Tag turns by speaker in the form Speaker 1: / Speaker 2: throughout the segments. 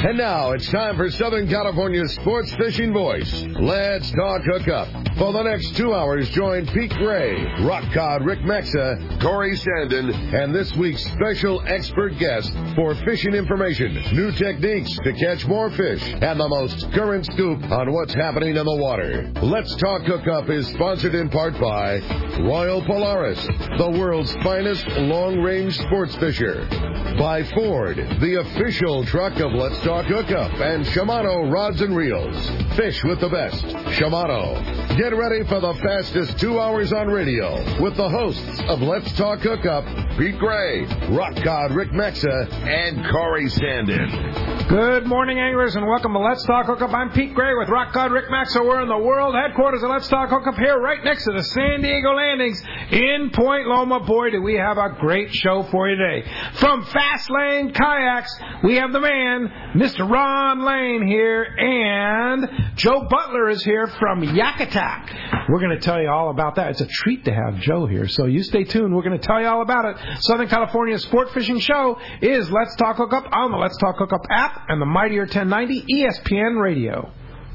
Speaker 1: And now it's time for Southern California's sports fishing voice. Let's talk hookup. For the next two hours, join Pete Gray, Rock Cod Rick Maxa, Corey Sandin, and this week's special expert guest for fishing information, new techniques to catch more fish, and the most current scoop on what's happening in the water. Let's Talk Hookup is sponsored in part by Royal Polaris, the world's finest long-range sports fisher. By Ford, the official truck of Let's Talk Hookup, and Shimano Rods and Reels. Fish with the best. Shimano. Get ready for the fastest two hours on radio with the hosts of Let's Talk Hookup, Pete Gray, Rock Cod Rick Maxa, and Corey Sandin.
Speaker 2: Good morning, anglers, and welcome to Let's Talk Hookup. I'm Pete Gray with Rock Cod Rick Maxa. We're in the world headquarters of Let's Talk Hookup here, right next to the San Diego Landings in Point Loma. Boy, do we have a great show for you today. From Fast Lane Kayaks, we have the man, Mr. Ron Lane here, and Joe Butler is here from Yak Attack. We're going to tell you all about that. It's a treat to have Joe here, so you stay tuned. We're going to tell you all about it. Southern California sport fishing show is Let's Talk Hookup on the Let's Talk Hookup app and the Mightier 1090 ESPN radio.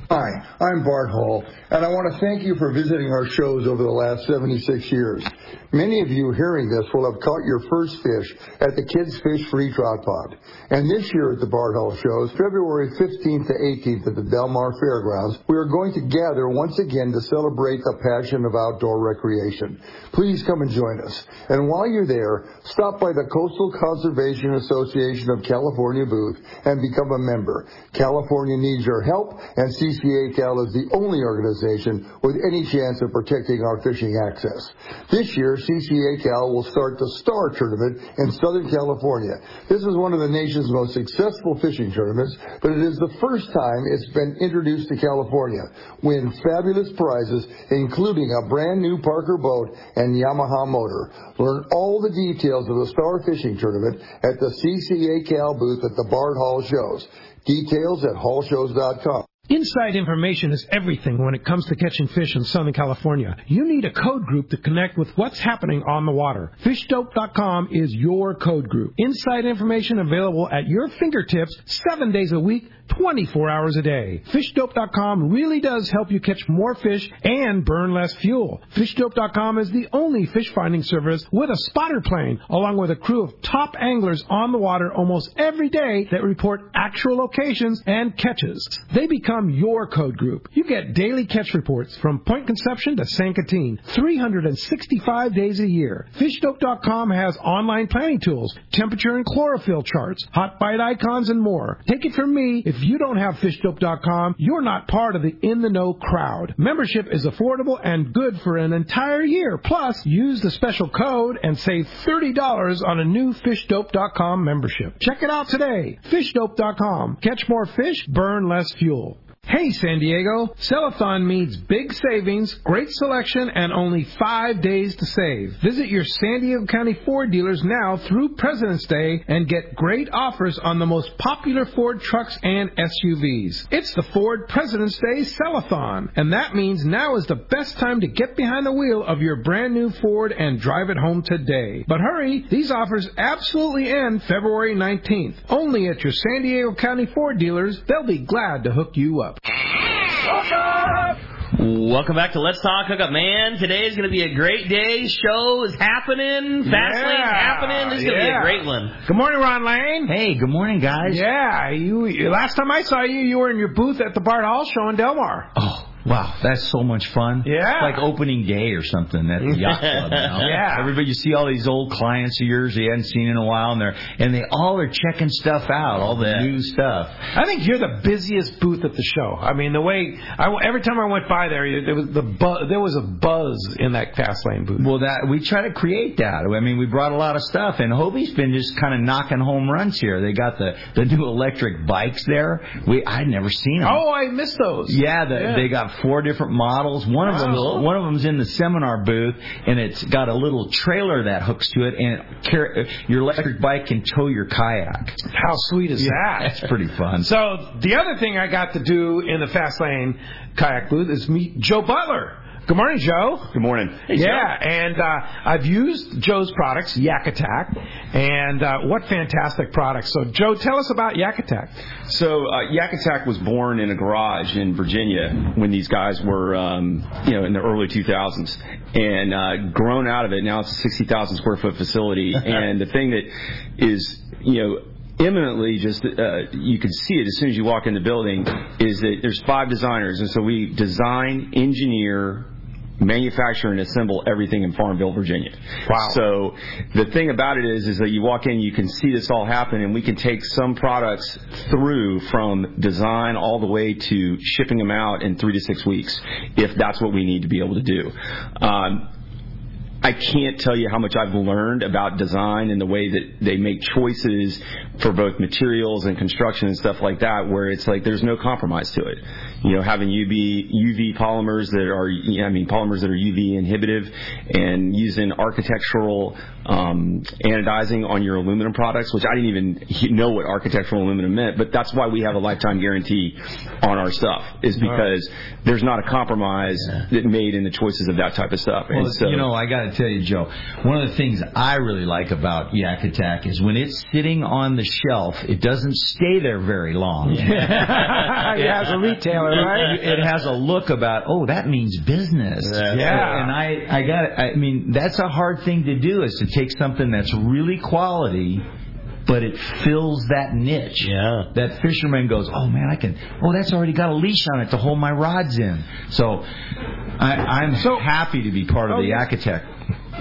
Speaker 3: Hi, I'm Bart Hall, and I want to thank you for visiting our shows over the last 76 years. Many of you hearing this will have caught your first fish at the Kids Fish Free Trout Pond. And this year at the Bart Hall Shows, February 15th to 18th at the Del Mar Fairgrounds, we are going to gather once again to celebrate the passion of outdoor recreation. Please come and join us. And while you're there, stop by the Coastal Conservation Association of California booth and become a member. California needs your help, and CCA Cal is the only organization with any chance of protecting our fishing access. This year, CCA Cal will start the Star Tournament in Southern California. This is one of the nation's most successful fishing tournaments, but it is the first time it's been introduced to California. Win fabulous prizes, including a brand new Parker boat and Yamaha motor. Learn all the details of the Star Fishing Tournament at the CCA Cal booth at the Bart Hall Shows. Details at hallshows.com.
Speaker 2: Inside information is everything when it comes to catching fish in Southern California. You need a code group to connect with what's happening on the water. FishDope.com is your code group. Inside information available at your fingertips seven days a week, 24 hours a day. FishDope.com really does help you catch more fish and burn less fuel. FishDope.com is the only fish finding service with a spotter plane, along with a crew of top anglers on the water almost every day that report actual locations and catches. They become your code group. You get daily catch reports from Point Conception to San Quintin, 365 days a year. FishDope.com has online planning tools, temperature and chlorophyll charts, hot bite icons, and more. Take it from me, if you don't have fishdope.com, you're not part of the in the know crowd. Membership is affordable and good for an entire year. Plus, use the special code and save $30 on a new fishdope.com membership. Check it out today. Fishdope.com. Catch more fish, burn less fuel. Hey San Diego, Cellathon means big savings, great selection, and only five days to save. Visit your San Diego County Ford dealers now through President's Day and get great offers on the most popular Ford trucks and SUVs. It's the Ford President's Day Cellathon, and that means now is the best time to get behind the wheel of your brand new Ford and drive it home today. But hurry, these offers absolutely end February 19th. Only at your San Diego County Ford dealers, they'll be glad to hook you up.
Speaker 4: Welcome back to Let's Talk Hookup, man. Today is going to be a great day. Show is happening. Fast
Speaker 2: Yeah.
Speaker 4: lane's happening. This is going to be a great one.
Speaker 2: Good morning, Ron Lane.
Speaker 5: Hey, good morning, guys.
Speaker 2: Yeah, you. you- Last time I saw you, you were in your booth at the Bart Hall show in Del Mar.
Speaker 5: Oh, wow, that's so much fun.
Speaker 2: Yeah.
Speaker 5: It's like opening day or something at the yacht club. You know?
Speaker 2: Yeah.
Speaker 5: Everybody, you see all these old clients of yours you hadn't seen in a while, and they're and they all are checking stuff out, all the
Speaker 4: Yeah.
Speaker 5: new stuff.
Speaker 2: I think you're the busiest booth at the show. I mean, the way I, every time I went by there, there was the bu- there was a buzz in that fast lane booth.
Speaker 5: Well, that we try to create that. I mean, we brought a lot of stuff, and Hobie's been just kind of knocking home runs here. They got the the new electric bikes there. We I'd never seen them.
Speaker 2: Oh, I missed those.
Speaker 5: Yeah, the,
Speaker 2: Yeah.
Speaker 5: they got four different models. One of them,
Speaker 2: Wow.
Speaker 5: one of them's in the seminar booth, and it's got a little trailer that hooks to it, and it car- your electric bike can tow your kayak.
Speaker 2: How sweet is that?
Speaker 5: That's pretty fun.
Speaker 2: So the other thing I got to do in the fast lane kayak booth is meet Joe Butler. Good morning, Joe.
Speaker 6: Good morning.
Speaker 2: yeah, and uh, I've used Joe's products, Yak Attack, and uh, what fantastic products. So, Joe, tell us about Yak Attack.
Speaker 6: So, uh, Yak Attack was born in a garage in Virginia when these guys were, um, you know, in the early 2000s, and uh, grown out of it. Now it's a 60,000 square foot facility, and the thing that is, you know imminently just uh, you can see it as soon as you walk in the building is that there's five designers and so we design engineer manufacture and assemble everything in Farmville, Virginia.
Speaker 2: Wow.
Speaker 6: So the thing about it is, is that you walk in, you can see this all happen, and we can take some products through from design all the way to shipping them out in three to six weeks, if that's what we need to be able to do. Um, I can't tell you how much I've learned about design and the way that they make choices for both materials and construction and stuff like that, where it's like there's no compromise to it. You know, having UV UV polymers that are, I mean, polymers that are UV inhibitive, and using architectural um, anodizing on your aluminum products, which I didn't even know what architectural aluminum meant, but that's why we have a lifetime guarantee on our stuff, is because there's not a compromise that made in the choices of that type of stuff.
Speaker 5: Well,
Speaker 6: and so,
Speaker 5: you know, I got to tell you, Joe, one of the things I really like about Yak Attack is when it's sitting on the shelf, it doesn't stay there very long.
Speaker 2: yeah, as a retailer, right?
Speaker 5: It has a look about, oh, that means business.
Speaker 2: Yeah.
Speaker 5: And I, I got, I mean, that's a hard thing to do is to take something that's really quality but it fills that niche.
Speaker 4: Yeah.
Speaker 5: That fisherman goes, oh man, I can. Oh, that's already got a leash on it to hold my rods in. So, I, I'm
Speaker 2: So-
Speaker 5: happy to be part of oh, the
Speaker 2: Okay.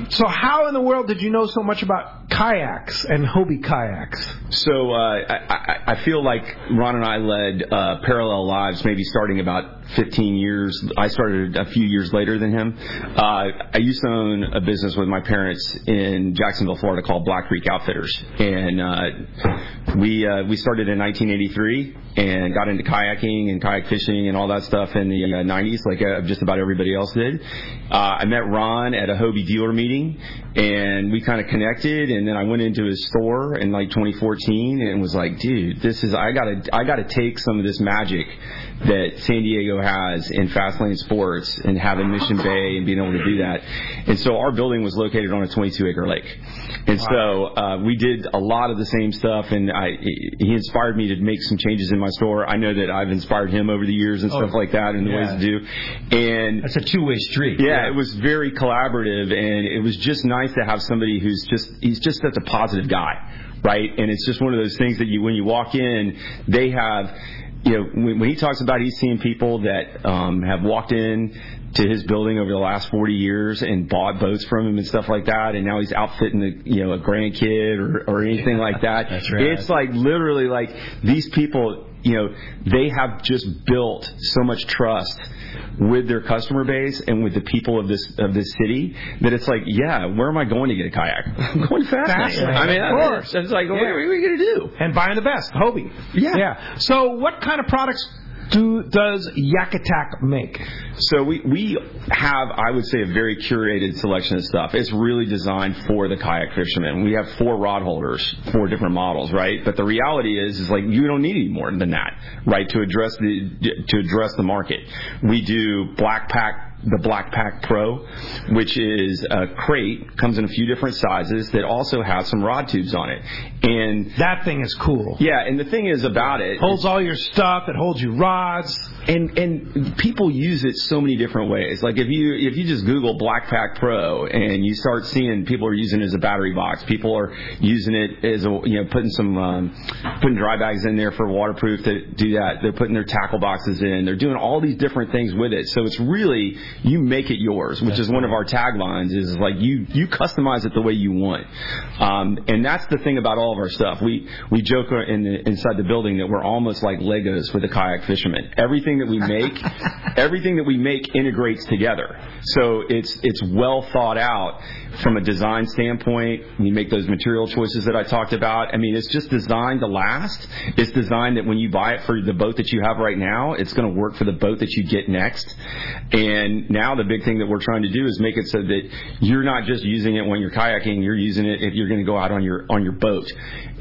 Speaker 2: So, how in the world did you know so much about kayaks and Hobie kayaks?
Speaker 6: So uh, I, I, I feel like Ron and I led uh, parallel lives, maybe starting about 15 years. I started a few years later than him. Uh, I used to own a business with my parents in Jacksonville, Florida, called Black Creek Outfitters, and uh, we uh, we started in 1983 and got into kayaking and kayak fishing and all that stuff in the uh, 90s, like uh, just about everybody else did. Uh, I met Ron at a Hobie dealer meeting, and we kind of connected. And then I went into his store in like 2014 and was like, dude, this is I gotta I gotta take some of this magic that San Diego has in Fastlane Sports and having Mission Bay and being able to do that. And so our building was located on a 22 acre lake. And so uh, we did a lot of the same stuff, and I, he inspired me to make some changes in my store. I know that I've inspired him over the years and stuff like that, and the ways to do. And
Speaker 5: That's a two-way street.
Speaker 6: yeah, it was very collaborative, and it was just nice to have somebody who's just he's just such a positive guy, right? And it's just one of those things that you when you walk in, they have. You know, when, when he talks about he's seeing people that um, have walked in to his building over the last 40 years and bought boats from him and stuff like that, and now he's outfitting the, you know a grandkid or, or anything like that.
Speaker 5: That's right.
Speaker 6: It's like literally like these people, you know, they have just built so much trust with their customer base and with the people of this of this city that it's like, yeah, where am I going to get a kayak? I'm going fast. I mean,
Speaker 2: of course.
Speaker 6: it's like, what
Speaker 2: Yeah.
Speaker 6: are we going to do?
Speaker 2: And buying the best, Hobie.
Speaker 6: Yeah.
Speaker 2: Yeah. So, what kind of products do does Yak Attack make?
Speaker 6: So we we have, I would say, a very curated selection of stuff. It's really designed for the kayak fisherman. We have four rod holders, four different models, right? But the reality is, is like you don't need any more than that, right? To address the to address the market, we do black pack. The Black Pack Pro, which is a crate, comes in a few different sizes that also has some rod tubes on it. And
Speaker 2: That thing is cool.
Speaker 6: yeah, and the thing is about it,
Speaker 2: Holds all your stuff. It holds your rods.
Speaker 6: and and people use it so many different ways. Like if you if you just Google Black Pack Pro and you start seeing people are using it as a battery box, people are using it as a you know putting some um, putting dry bags in there for waterproof to do that. They're putting their tackle boxes in. They're doing all these different things with it. So it's really you make it yours, which is one of our taglines. Is like you you customize it the way you want, um, and that's the thing about all of our stuff. We we joke in the, inside the building that we're almost like Legos with the kayak fishermen. Everything that we make, everything that we make integrates together. So it's it's well thought out from a design standpoint. We make those material choices that I talked about. I mean, it's just designed to last. It's designed that when you buy it for the boat that you have right now, it's going to work for the boat that you get next. And now the big thing that we're trying to do is make it so that you're not just using it when you're kayaking, you're using it if you're going to go out on your on your boat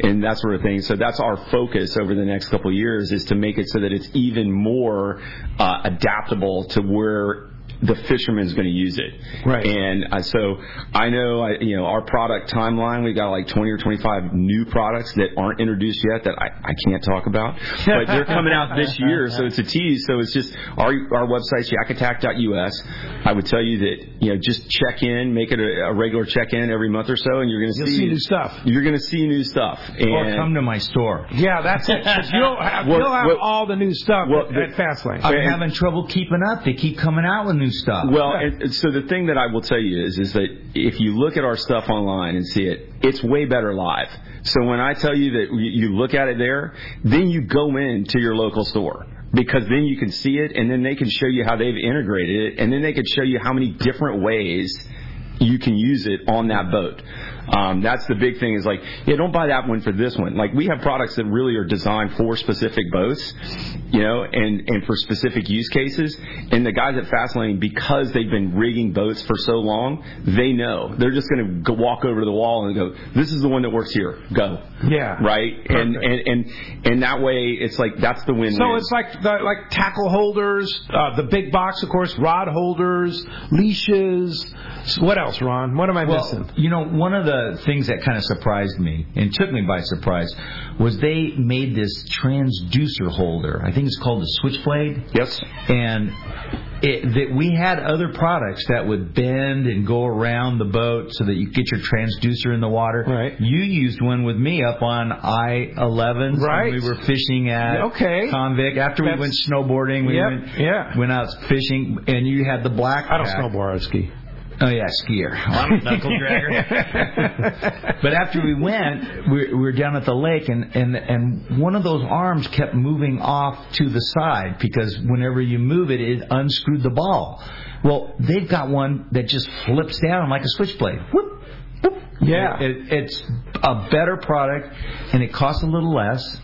Speaker 6: and that sort of thing. So that's our focus over the next couple of years is to make it so that it's even more uh, adaptable to where the fisherman is going to use it.
Speaker 2: Right.
Speaker 6: And uh, so I know, I, you know, our product timeline, we've got like 20 or 25 new products that aren't introduced yet that I, I can't talk about, but they're coming out this year. So it's a tease. So it's just our our website's yakattack.us. I would tell you that you know just check in, make it a, a regular check in every month or so, and you're going to
Speaker 2: You'll see new stuff.
Speaker 6: You're going to see new stuff. And
Speaker 5: Or come to my store.
Speaker 2: Yeah, that's it. You'll have,
Speaker 6: Well,
Speaker 2: you'll have
Speaker 6: well-
Speaker 2: all the new stuff
Speaker 6: well,
Speaker 2: at, at Fastlane.
Speaker 5: I'm having trouble keeping up. They keep coming out with new stuff.
Speaker 6: Well, and, so the thing that I will tell you is, is that if you look at our stuff online and see it, it's way better live. So when I tell you that you look at it there, then you go into your local store because then you can see it and then they can show you how they've integrated it and then they can show you how many different ways you can use it on that boat. Um, that's the big thing is like, yeah, don't buy that one for this one. Like we have products that really are designed for specific boats, you know, and, and for specific use cases. And the guys at Fastlane, because they've been rigging boats for so long, they know. They're just going to walk over to the wall and go, this is the one that works here. Go.
Speaker 2: Yeah.
Speaker 6: Right? And,
Speaker 2: Perfect.
Speaker 6: and, and, and that way it's like, that's the win-win.
Speaker 2: So it's like the, like tackle holders, uh, the big box, of course, rod holders, leashes. What else, Ron? What am I
Speaker 5: Well,
Speaker 2: missing?
Speaker 5: you know, one of the things that kind of surprised me and took me by surprise was they made this transducer holder. I think it's called the Switchblade.
Speaker 6: Yes.
Speaker 5: And it, that we had other products that would bend and go around the boat so that you get your transducer in the water.
Speaker 2: Right.
Speaker 5: You used one with me up on I-11.
Speaker 2: Right.
Speaker 5: We were fishing at
Speaker 2: Okay.
Speaker 5: Convict. After we went snowboarding, we
Speaker 2: Yep,
Speaker 5: went,
Speaker 2: yeah.
Speaker 5: went out fishing, and you had the black.
Speaker 2: I don't snowboard, I ski.
Speaker 5: Oh yeah, skier. I'm a knuckle dragger. but after we went, we, we were down at the lake, and and and one of those arms kept moving off to the side because whenever you move it, it unscrewed the ball. Well, they've got one that just flips down like a switchblade. Whoop, whoop.
Speaker 2: Yeah.
Speaker 5: It, it, it's a better product, and it costs a little less,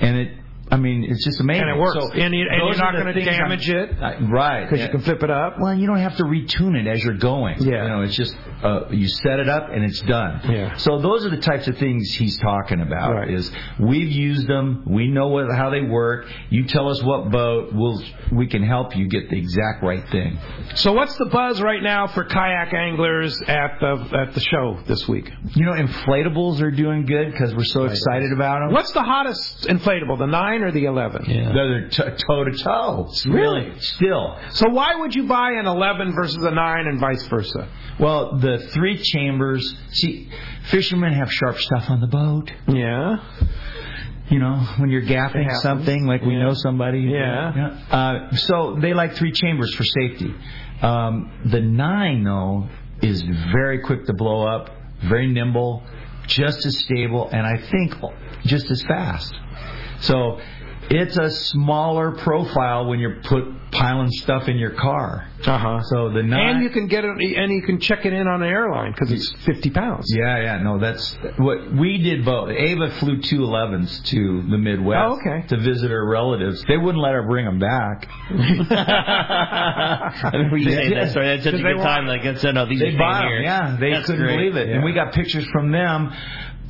Speaker 5: and it. I mean, it's just amazing.
Speaker 2: And it works.
Speaker 5: So
Speaker 2: And you- and
Speaker 5: those
Speaker 2: you're not gonna
Speaker 5: things I'm-
Speaker 2: damage it.
Speaker 5: Uh, right?
Speaker 2: Because you can flip it up.
Speaker 5: Well, you don't have to retune it as you're going.
Speaker 2: Yeah.
Speaker 5: You know, it's just uh, you set it up and it's done.
Speaker 2: Yeah.
Speaker 5: So those are the types of things he's talking about.
Speaker 2: Right.
Speaker 5: Is we've used them, we know what, how they work. You tell us what boat, we'll we can help you get the exact right thing.
Speaker 2: So what's the buzz right now for kayak anglers at the at the show this week?
Speaker 5: You know, inflatables are doing good because we're so excited about them.
Speaker 2: What's the hottest inflatable, the nine or the eleven? Yeah.
Speaker 5: They're toe to toe.
Speaker 2: Really?
Speaker 5: Still.
Speaker 2: So why would you buy an eleven versus a nine and vice versa?
Speaker 5: Well, the three chambers. See, fishermen have sharp stuff on the boat.
Speaker 2: Yeah.
Speaker 5: you know, when you're
Speaker 2: It
Speaker 5: gapping something, like we
Speaker 2: Yeah.
Speaker 5: know somebody.
Speaker 2: Yeah.
Speaker 5: Uh, so they like three chambers for safety. Um, the nine, though, is very quick to blow up, very nimble, just as stable, and I think just as fast. So it's a smaller profile when you're put piling stuff in your car.
Speaker 2: Uh huh.
Speaker 5: So the nine.
Speaker 2: And you can get it, and you can check it in on an airline because it's fifty pounds.
Speaker 5: Yeah, yeah, no, that's what we did. Both Ava flew two 11s to the Midwest
Speaker 2: Oh, okay.
Speaker 5: to visit her relatives. They wouldn't let her bring them back.
Speaker 4: we say that story. That's such a
Speaker 2: They
Speaker 4: good
Speaker 2: want-
Speaker 4: time. Like I said, no, these
Speaker 5: They
Speaker 4: are staying
Speaker 5: bought
Speaker 4: here.
Speaker 5: them. Yeah, they
Speaker 4: That's
Speaker 5: couldn't
Speaker 4: great.
Speaker 5: believe it, and we got pictures from them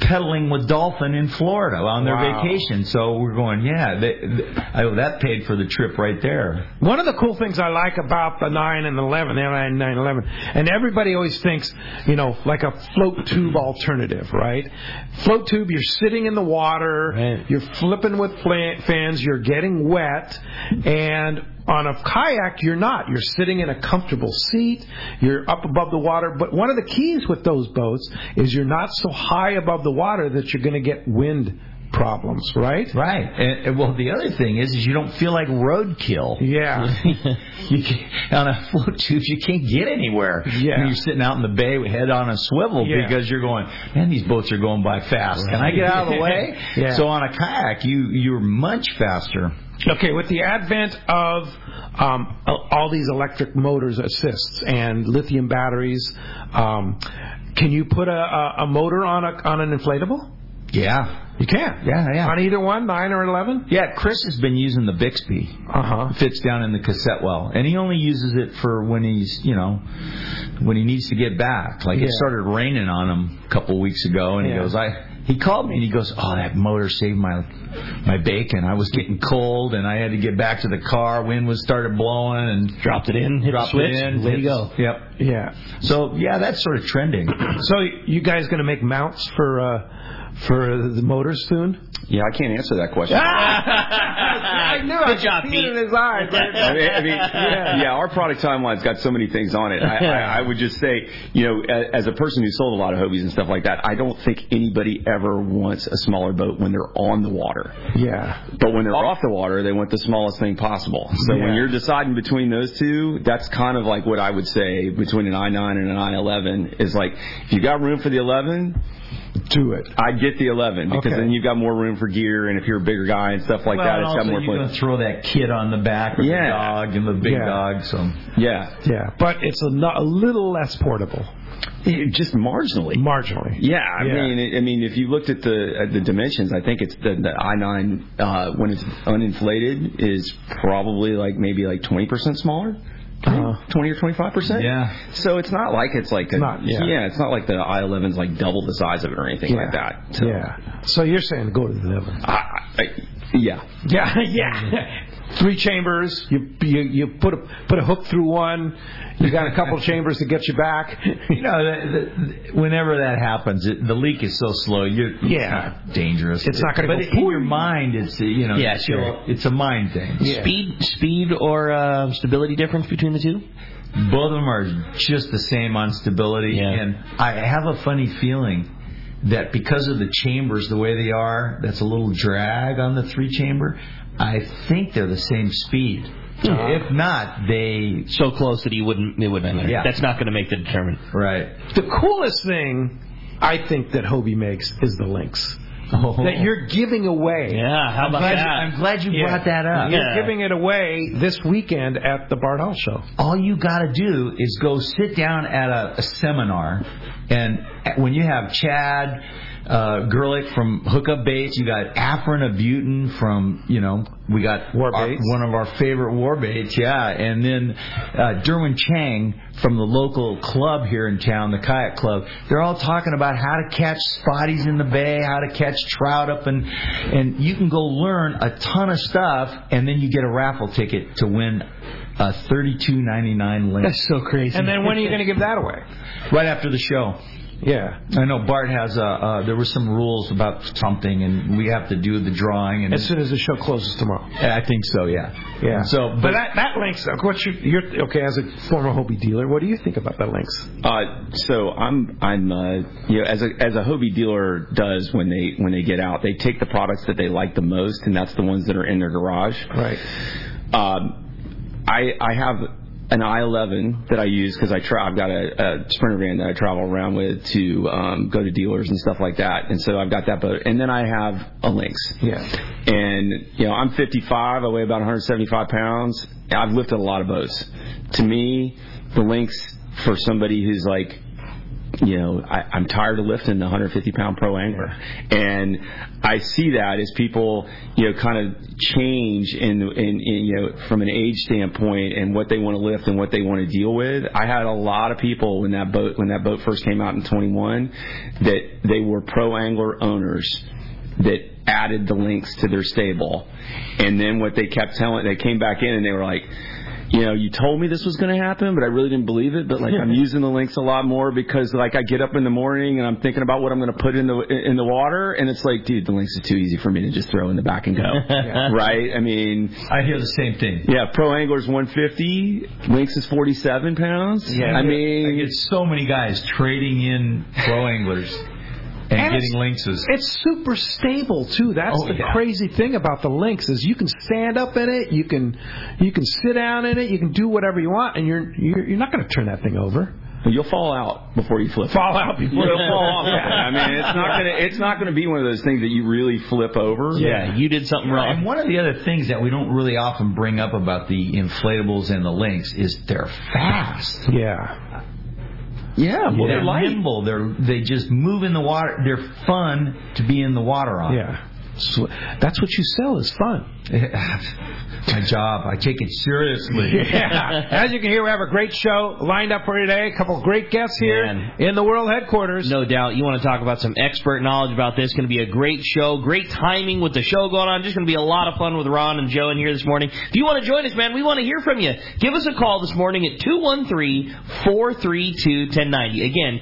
Speaker 5: pedaling with dolphin in Florida on their
Speaker 2: Wow.
Speaker 5: vacation. So we're going, yeah, they, they, I, that paid for the trip right there.
Speaker 2: One of the cool things I like about the 9 and 11, the 9, 9 11, and everybody always thinks, you know, like a float tube alternative, right? Float tube, you're sitting in the water,
Speaker 4: Right.
Speaker 2: you're flipping with fans, you're getting wet, and on a kayak, you're not. You're sitting in a comfortable seat, you're up above the water, but one of the keys with those boats is you're not so high above the water that you're going to get wind problems, right?
Speaker 5: Right. And, and, well, the other thing is, is you don't feel like roadkill.
Speaker 2: Yeah.
Speaker 5: you can, on a float tube, you can't get anywhere.
Speaker 2: Yeah.
Speaker 5: When you're sitting out in the bay with head on a swivel
Speaker 2: Yeah.
Speaker 5: because you're going, man, these boats are going by fast. Can I get out of the way?
Speaker 2: Yeah.
Speaker 5: So on a kayak, you you're much faster.
Speaker 2: Okay, with the advent of um, all these electric motors assists and lithium batteries, um, can you put a, a, a motor on a on an inflatable?
Speaker 5: Yeah.
Speaker 2: You can.
Speaker 5: Yeah, yeah.
Speaker 2: On either one, nine or eleven.
Speaker 5: Yeah, Chris has been using the Bixpy.
Speaker 2: Uh huh.
Speaker 5: Fits down in the cassette well, and he only uses it for when he's, you know, when he needs to get back. Like
Speaker 2: Yeah.
Speaker 5: it started raining on him a couple weeks ago, and he goes, "I he called me and he goes, "Oh, that motor saved my my bacon. I was getting cold and I had to get back to the car. Wind was started blowing and
Speaker 4: Dropped it in, hit
Speaker 5: dropped
Speaker 4: the switch,
Speaker 5: it in.
Speaker 4: away
Speaker 5: hit-
Speaker 4: you go.
Speaker 5: Yep.
Speaker 2: Yeah.
Speaker 5: So yeah, that's sort of trending.
Speaker 2: So you guys going to make mounts for uh, for the motors soon?
Speaker 6: Yeah, I can't answer that question.
Speaker 2: I knew
Speaker 4: Good job,
Speaker 2: it
Speaker 4: Pete.
Speaker 2: in his eyes.
Speaker 6: I mean, I mean yeah. our product timeline's got so many things on it. I, I, I would just say, you know, as a person who sold a lot of Hobies and stuff like that, I don't think anybody ever wants a smaller boat when they're on the water.
Speaker 2: Yeah.
Speaker 6: But when they're off the water, they want the smallest thing possible. So when you're deciding between those two, that's kind of like what I would say between an i9 and an i11 is like, if you got room for the 11,
Speaker 2: Do it.
Speaker 6: I'd get the 11 because
Speaker 2: Okay.
Speaker 6: then you've got more room for gear, and if you're a bigger guy and stuff like
Speaker 5: well,
Speaker 6: that, it's got
Speaker 5: also
Speaker 6: more
Speaker 5: you're going to throw that kid on the back with
Speaker 6: Yeah.
Speaker 5: the dog and the big
Speaker 2: Yeah.
Speaker 5: dog. So
Speaker 6: Yeah,
Speaker 2: Yeah, but it's a, no- a little less portable,
Speaker 6: It- just marginally.
Speaker 2: marginally.
Speaker 6: Yeah, I
Speaker 2: Yeah.
Speaker 6: mean, it, I mean, if you looked at the at the dimensions, I think it's the, the i9 uh, when it's uninflated is probably like maybe like 20 percent smaller.
Speaker 2: Uh-huh.
Speaker 6: 20 or 25 percent.
Speaker 5: Yeah.
Speaker 6: So it's not like it's like a,
Speaker 2: Not- yeah.
Speaker 6: it's not like the i11's like double the size of it or anything like that. So,
Speaker 2: Yeah. So you're saying go to the 11.
Speaker 6: I, I, yeah.
Speaker 2: Yeah, yeah. Three chambers. You you you put a put a hook through one. You got a couple chambers to get you back.
Speaker 5: you know, the, the, whenever that happens, it, the leak is so slow. You're, it's
Speaker 2: Yeah.
Speaker 5: not dangerous.
Speaker 2: It's not gonna
Speaker 5: But
Speaker 2: go
Speaker 5: in your mind, it's uh, you know,
Speaker 4: Yeah,
Speaker 5: it's,
Speaker 4: sure.
Speaker 5: It's a mind thing.
Speaker 2: Yeah.
Speaker 4: Speed, speed, or uh, stability difference between the two?
Speaker 5: Both of them are just the same on stability,
Speaker 4: Yeah.
Speaker 5: and I have a funny feeling that because of the chambers the way they are, that's a little drag on the three chamber. I think they're the same speed. If not, they
Speaker 4: So close that you wouldn't. It wouldn't matter.
Speaker 5: Yeah.
Speaker 4: That's not going to make the determinant.
Speaker 5: right.
Speaker 2: The coolest thing I think that Hobie makes is the Lynx
Speaker 5: Oh.
Speaker 2: that you're giving away.
Speaker 4: Yeah, how about
Speaker 5: glad-
Speaker 4: that?
Speaker 5: I'm glad you
Speaker 2: Yeah.
Speaker 5: brought that up.
Speaker 2: You're
Speaker 4: Yeah.
Speaker 2: giving it away this weekend at the Bart Hall Show.
Speaker 5: all you got to do is go sit down at a, a seminar, and uh, when you have Chad uh, Gerlich from Hookup Baits, you got Afrin Abutin from you know we got
Speaker 2: War
Speaker 5: our- one of our favorite war baits, yeah, and then uh, Derwin Chang from the local club here in town, the Kayak Club. They're all talking about how to catch spotties in the bay, how to catch trout up, and and you can go learn a ton of stuff, and then you get a raffle ticket to win a thirty-two ninety-nine link
Speaker 4: That's so crazy.
Speaker 2: And then when are you going to give that away?
Speaker 5: right after the show.
Speaker 2: Yeah.
Speaker 5: I know Bart has a. Uh, there were some rules about something, and we have to do the drawing. And
Speaker 2: As soon as the show closes tomorrow.
Speaker 5: I think so, yeah.
Speaker 2: Yeah.
Speaker 5: So,
Speaker 2: but,
Speaker 5: but
Speaker 2: that that Lynx. What's your, you're okay as a former Hobie dealer? What do you think about that Lynx?
Speaker 6: Uh, so I'm I'm uh, you know as a as a Hobie dealer does when they when they get out they take the products that they like the most and that's the ones that are in their garage.
Speaker 2: Right.
Speaker 6: Um, I I have an i11 that I use because I tra- I've got a, a sprinter van that I travel around with to um, go to dealers and stuff like that, and so I've got that boat, and then I have a Lynx.
Speaker 2: Yeah.
Speaker 6: And you know I'm 55, I weigh about 175 pounds. I've lifted a lot of boats. To me, the Lynx for somebody who's like you know, I, I'm tired of lifting the 150 pound pro angler. And I see that as people, you know, kind of change in, in, in, you know, from an age standpoint and what they want to lift and what they want to deal with. I had a lot of people when that boat, when that boat first came out in 21 that they were pro angler owners that added the Lynx to their stable. And then what they kept telling, they came back in and they were like, you know, you told me this was going to happen, but I really didn't believe it. But like, I'm using the Lynx a lot more because like I get up in the morning and I'm thinking about what I'm going to put in the in the water, and it's like, dude, the Lynx is too easy for me to just throw in the back and go, right? I mean,
Speaker 5: I hear the same thing.
Speaker 6: yeah, pro angler's 150, Lynx is 47 pounds.
Speaker 5: Yeah,
Speaker 6: I
Speaker 5: I
Speaker 6: mean,
Speaker 5: get so many guys trading in pro anglers and,
Speaker 2: And
Speaker 5: getting lynxes.
Speaker 2: It's super stable too. That's
Speaker 5: Oh,
Speaker 2: the
Speaker 5: yeah.
Speaker 2: crazy thing about the Lynx is you can stand up in it, you can you can sit down in it, you can do whatever you want, and you're you're, you're not going to turn that thing over.
Speaker 6: you'll fall out before you flip.
Speaker 2: Fall out before
Speaker 6: You'll fall off. I mean, it's not gonna it's not gonna be one of those things that you really flip over.
Speaker 4: yeah, you did something
Speaker 5: And
Speaker 4: wrong.
Speaker 5: And one of the other things that we don't really often bring up about the inflatables and the lynx is they're fast.
Speaker 2: Yeah.
Speaker 6: Yeah, well,
Speaker 5: they're
Speaker 6: they're light.
Speaker 5: nimble. They're they just move in the water. They're fun to be in the water on.
Speaker 2: Yeah. So that's what you sell is fun.
Speaker 5: my job. I take it seriously.
Speaker 2: yeah. As you can hear, we have a great show lined up for today. A couple of great guests here
Speaker 4: Man.
Speaker 2: in the world headquarters.
Speaker 4: No doubt. You want to talk about some expert knowledge about this. It's Going to be a great show. Great timing with the show going on. Just going to be a lot of fun with Ron and Joe in here this morning. If you want to join us, man, we want to hear from you. Give us a call this morning at 213-432-1090. Again,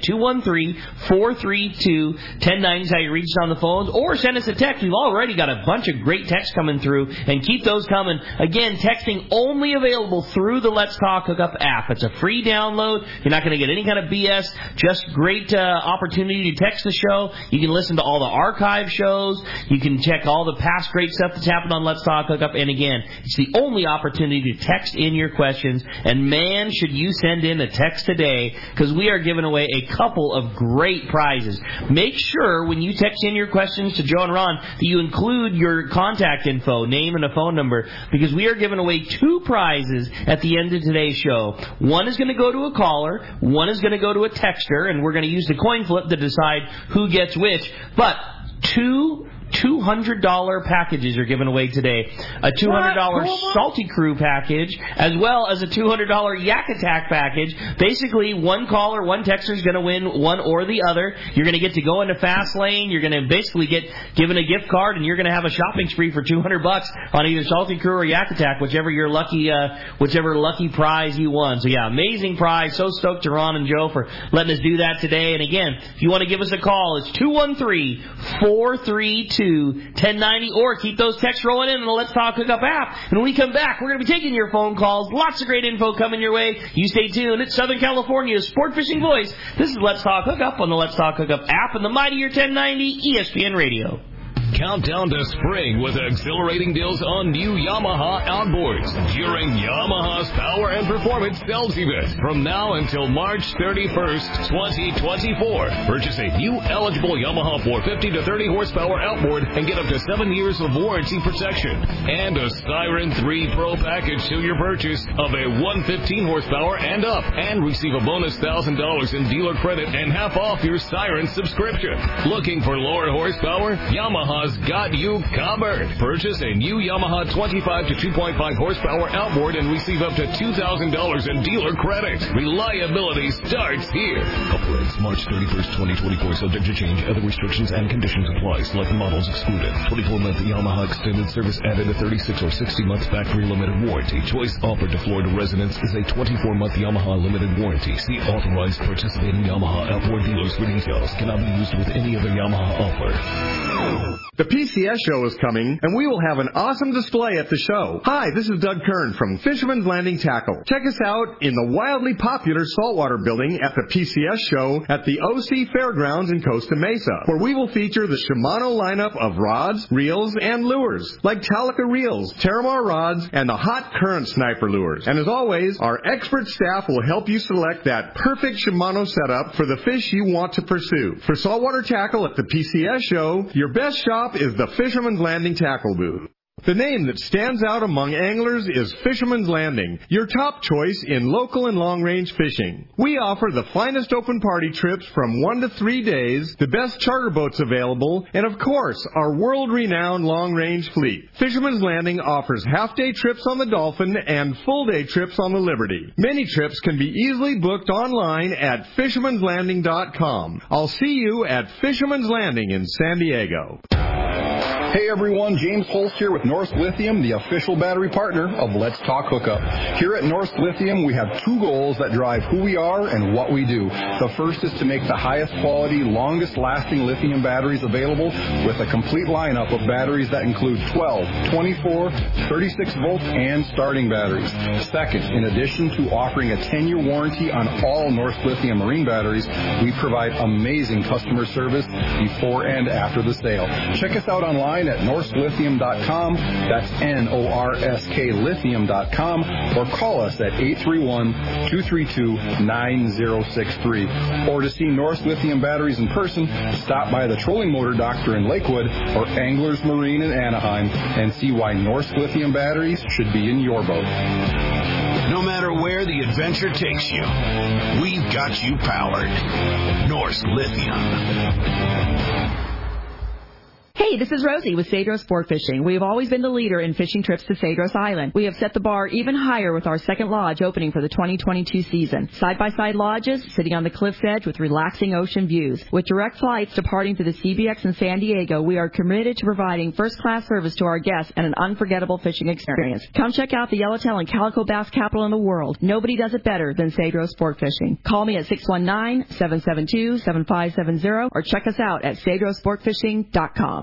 Speaker 4: 213-432-1090 is how you reach us on the phones. Or send us a text. We've already got a bunch of great texts coming through. And keep those coming. Again, texting only available through the Let's Talk Hookup app. It's a free download. You're not going to get any kind of BS. Just great uh, opportunity to text the show. You can listen to all the archive shows. You can check all the past great stuff that's happened on Let's Talk Hookup. And again, it's the only opportunity to text in your questions. And man, should you send in a text today because we are giving away a couple of great prizes. Make sure when you text in your questions to Joe and Ron that you include your contact info, name and a phone number because we are giving away two prizes at the end of today's show. One is going to go to a caller, one is going to go to a texter, and we're going to use the coin flip to decide who gets which. But two $200 packages are given away today. A $200 Salty Crew package, as well as a $200 Yak Attack package. Basically, one caller, one texter is going to win one or the other. You're going to get to go into Fast Lane. You're going to basically get given a gift card, and you're going to have a shopping spree for 200 bucks on either Salty Crew or Yak Attack, whichever your lucky, uh, whichever lucky prize you won. So yeah, amazing prize. So stoked to Ron and Joe for letting us do that today. And again, if you want to give us a call, it's 213 432 1090 or keep those texts rolling in on the Let's Talk Hookup app. And when we come back, we're going to be taking your phone calls. Lots of great info coming your way. You stay tuned. It's Southern California's sport fishing voice. This is Let's Talk Hookup on the Let's Talk Hookup app and the Mightier 1090 ESPN Radio.
Speaker 7: Countdown to spring with exhilarating deals on new Yamaha outboards during Yamaha's Power and Performance Sales Event from now until March 31st, 2024. Purchase a new eligible Yamaha 450 to 30 horsepower outboard and get up to seven years of warranty protection and a Siren 3 Pro package to your purchase of a 115 horsepower and up and receive a bonus $1,000 in dealer credit and half off your Siren subscription. Looking for lower horsepower? Yamaha Yamaha's got you covered. Purchase a new Yamaha 25 to 2.5 horsepower outboard and receive up to $2,000 in dealer credit. Reliability starts here.
Speaker 8: Operates March 31st, 2024, subject to change. Other restrictions and conditions apply. Select models excluded. 24-month Yamaha extended service added a 36 or 60 month factory limited warranty. Choice offered to Florida residents is a 24-month Yamaha limited warranty. See authorized participating Yamaha outboard dealers for details. Cannot be used with any other Yamaha offer.
Speaker 9: The PCS show is coming, and we will have an awesome display at the show. Hi, this is Doug Kern from Fisherman's Landing Tackle. Check us out in the wildly popular saltwater building at the PCS show at the OC Fairgrounds in Costa Mesa, where we will feature the Shimano lineup of rods, reels, and lures, like Talica reels, Terramar rods, and the Hot Current Sniper lures. And as always, our expert staff will help you select that perfect Shimano setup for the fish you want to pursue. For saltwater tackle at the PCS show, your best shop is the Fisherman's Landing Tackle Booth. The name that stands out among anglers is Fisherman's Landing, your top choice in local and long range fishing. We offer the finest open party trips from one to three days, the best charter boats available, and of course, our world renowned long range fleet. Fisherman's Landing offers half day trips on the Dolphin and full day trips on the Liberty. Many trips can be easily booked online at fishermanslanding.com. I'll see you at Fisherman's Landing in San Diego.
Speaker 10: Hey everyone, James Holst here with Norsk Lithium, the official battery partner of Let's Talk Hookup. Here at Norsk Lithium, we have two goals that drive who we are and what we do. The first is to make the highest quality, longest lasting lithium batteries available with a complete lineup of batteries that include 12, 24, 36 volt, and starting batteries. Second, in addition to offering a 10 year warranty on all Norsk Lithium marine batteries, we provide amazing customer service before and after the sale. Check us out online at norsklithium.com. That's N-O-R-S-K lithium.com or call us at 831-232-9063. Or to see Norsk Lithium batteries in person, stop by the Trolling Motor Doctor in Lakewood or Anglers Marine in Anaheim and see why Norsk Lithium batteries should be in your boat.
Speaker 7: No matter where the adventure takes you, we've got you powered. Norsk Lithium.
Speaker 11: Hey, this is Rosie with Cedros Sport Fishing. We have always been the leader in fishing trips to Cedros Island. We have set the bar even higher with our second lodge opening for the 2022 season. Side-by-side lodges sitting on the cliff's edge with relaxing ocean views. With direct flights departing to the CBX in San Diego, we are committed to providing first-class service to our guests and an unforgettable fishing experience. Come check out the Yellowtail and Calico Bass capital in the world. Nobody does it better than Cedros Sport Fishing. Call me at 619-772-7570 or check us out at cedrosportfishing.com.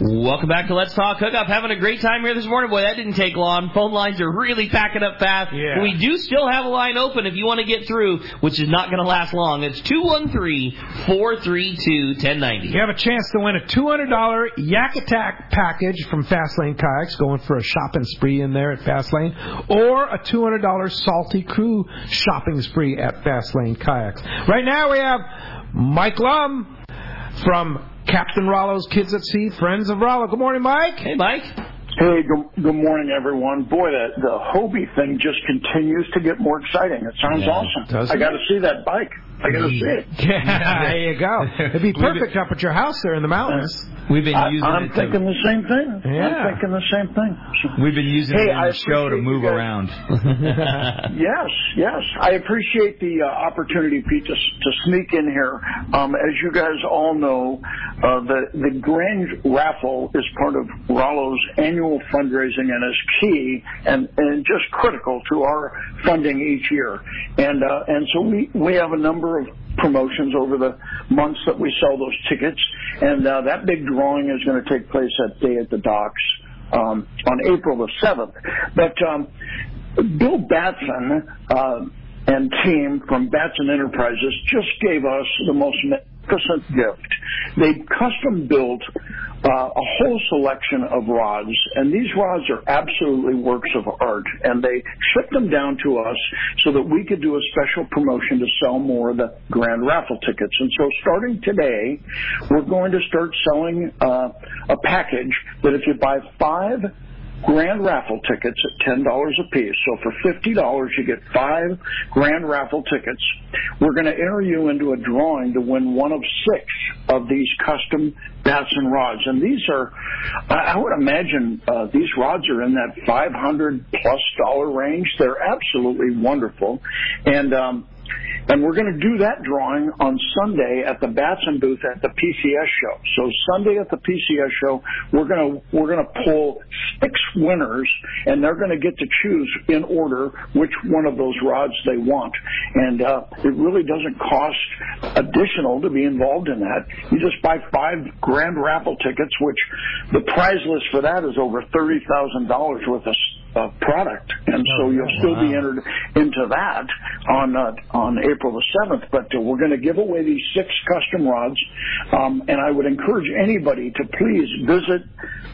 Speaker 4: Welcome back to Let's Talk Hookup. Having a great time here this morning. Boy, that didn't take long. Phone lines are really packing up fast.
Speaker 2: Yeah.
Speaker 4: We do still have a line open if you want to get through, which is not going to last long. It's 213-432-1090.
Speaker 2: You have a chance to win a $200 Yak Attack package from Fastlane Kayaks, going for a shopping spree in there at Fastlane, or a $200 Salty Crew shopping spree at Fastlane Kayaks. Right now we have Mike Lum from Captain Rollo's Kids at Sea, Friends of Rollo. Good morning, Mike.
Speaker 4: Hey, Mike.
Speaker 12: Hey, good, good morning, everyone. Boy, the, the Hobie thing just continues to get more exciting. It sounds
Speaker 2: Yeah,
Speaker 12: awesome. I got to see that bike. I got to see it.
Speaker 2: Yeah, there you go. It'd be perfect up at your house there in the mountains.
Speaker 5: We've been
Speaker 12: I,
Speaker 5: using
Speaker 12: I'm
Speaker 5: it to-
Speaker 12: thinking the same thing.
Speaker 2: Yeah.
Speaker 12: I'm thinking the same thing.
Speaker 5: We've been using
Speaker 12: Hey,
Speaker 5: it in
Speaker 12: I
Speaker 5: the show to move around.
Speaker 12: yes, yes. I appreciate the uh, opportunity, Pete, to, to sneak in here. Um, as you guys all know, uh, the the Grand Raffle is part of Rollo's annual fundraising and is key and, and just critical to our funding each year. And uh, and so we we have a number of promotions over the months that we sell those tickets, and uh, that big drawing is going to take place at Day at the Docks um, on April the seventh. But um, Bill Batson uh, and team from Batson Enterprises just gave us the most magnificent gift. They custom built uh, a whole selection of rods, and these rods are absolutely works of art. And they shipped them down to us so that we could do a special promotion to sell more of the grand raffle tickets. And so, starting today, we're going to start selling uh, a package that if you buy five grand raffle tickets at ten dollars a piece. So for fifty dollars you get five grand raffle tickets. We're going to enter you into a drawing to win one of six of these custom Batson rods. And these are I would imagine uh, these rods are in that five hundred plus dollar range. They're absolutely wonderful. And um and we're going to do that drawing on Sunday at the Batson booth at the PCS show. So Sunday at the PCS show, we're going to we're going to pull six winners, and they're going to get to choose in order which one of those rods they want. And uh, it really doesn't cost additional to be involved in that. You just buy five grand raffle tickets, which the prize list for that is over thirty thousand dollars worth of uh, product, and so you'll still be entered into that on uh, on April the seventh. But uh, we're going to give away these six custom rods, um, and I would encourage anybody to please visit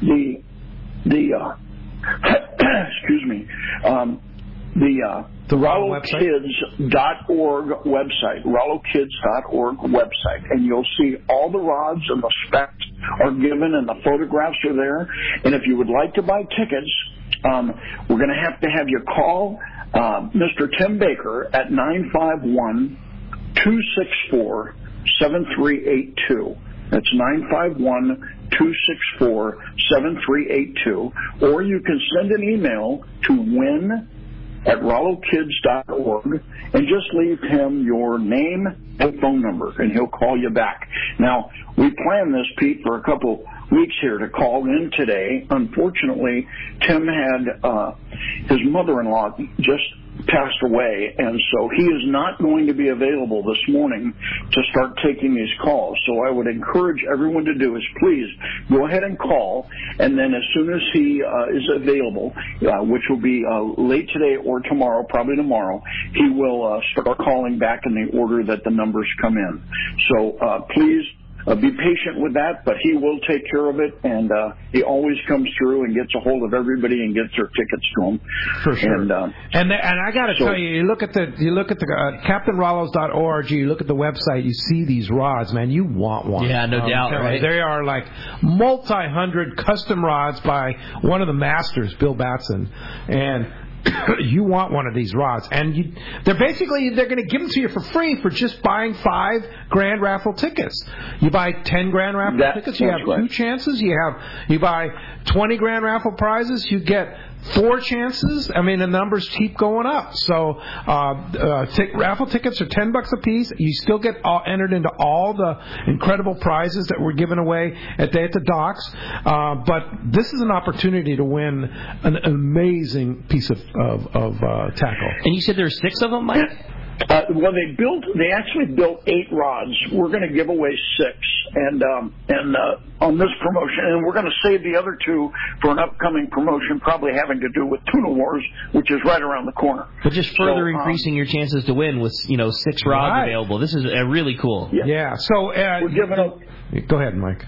Speaker 12: the the uh, excuse me um, the uh, the RolloKids.org website, RolloKids.org website, and you'll see all the rods and the specs are given and the photographs are there. And if you would like to buy tickets, um, we're going to have to have you call uh, Mr. Tim Baker at 951 264 7382. That's 951 264 7382. Or you can send an email to win at RolloKids.org and just leave him your name and phone number, and he'll call you back. Now, we planned this, Pete, for a couple weeks here to call in today. Unfortunately, Tim had uh, his mother-in-law just passed away, and so he is not going to be available this morning to start taking these calls. So I would encourage everyone to do is please go ahead and call, and then as soon as he uh, is available, uh, which will be uh, late today or tomorrow, probably tomorrow, he will uh, start calling back in the order that the numbers come in. So uh, please uh, be patient with that, but he will take care of it, and uh, he always comes through and gets a hold of everybody and gets their tickets to them.
Speaker 2: For sure.
Speaker 12: And, uh,
Speaker 2: And the, and I got to
Speaker 12: So-
Speaker 2: tell you, you look at the you look at the uh, CaptainRollos.org, you look at the website, you see these rods, man. You want one?
Speaker 4: Yeah, no
Speaker 2: I'm
Speaker 4: doubt, right?
Speaker 2: They are like multi-hundred custom rods by one of the masters, Bill Batson, and. you want one of these rods, and you, they're basically they're going to give them to you for free for just buying five grand raffle tickets. You buy ten grand raffle
Speaker 12: That-
Speaker 2: tickets, you have
Speaker 12: right.
Speaker 2: two chances. You have you buy twenty grand raffle prizes, you get four chances. I mean, the numbers keep going up. So uh, uh, t- raffle tickets are ten bucks a piece. You still get all, entered into all the incredible prizes that were given away at Day at the Docks. Uh, but this is an opportunity to win an amazing piece of of, of uh, tackle.
Speaker 4: And you said there's six of them, Mike?
Speaker 12: Uh, well, they built. They actually built eight rods. We're going to give away six, and um, and uh, on this promotion, and we're going to save the other two for an upcoming promotion, probably having to do with Tuna Wars, which is right around the corner.
Speaker 4: But just further
Speaker 12: So, um,
Speaker 4: increasing your chances to win with you know six rods
Speaker 2: Right.
Speaker 4: available. This is uh, really cool.
Speaker 2: Yeah. So uh,
Speaker 12: We're giving up.
Speaker 2: go ahead, Mike.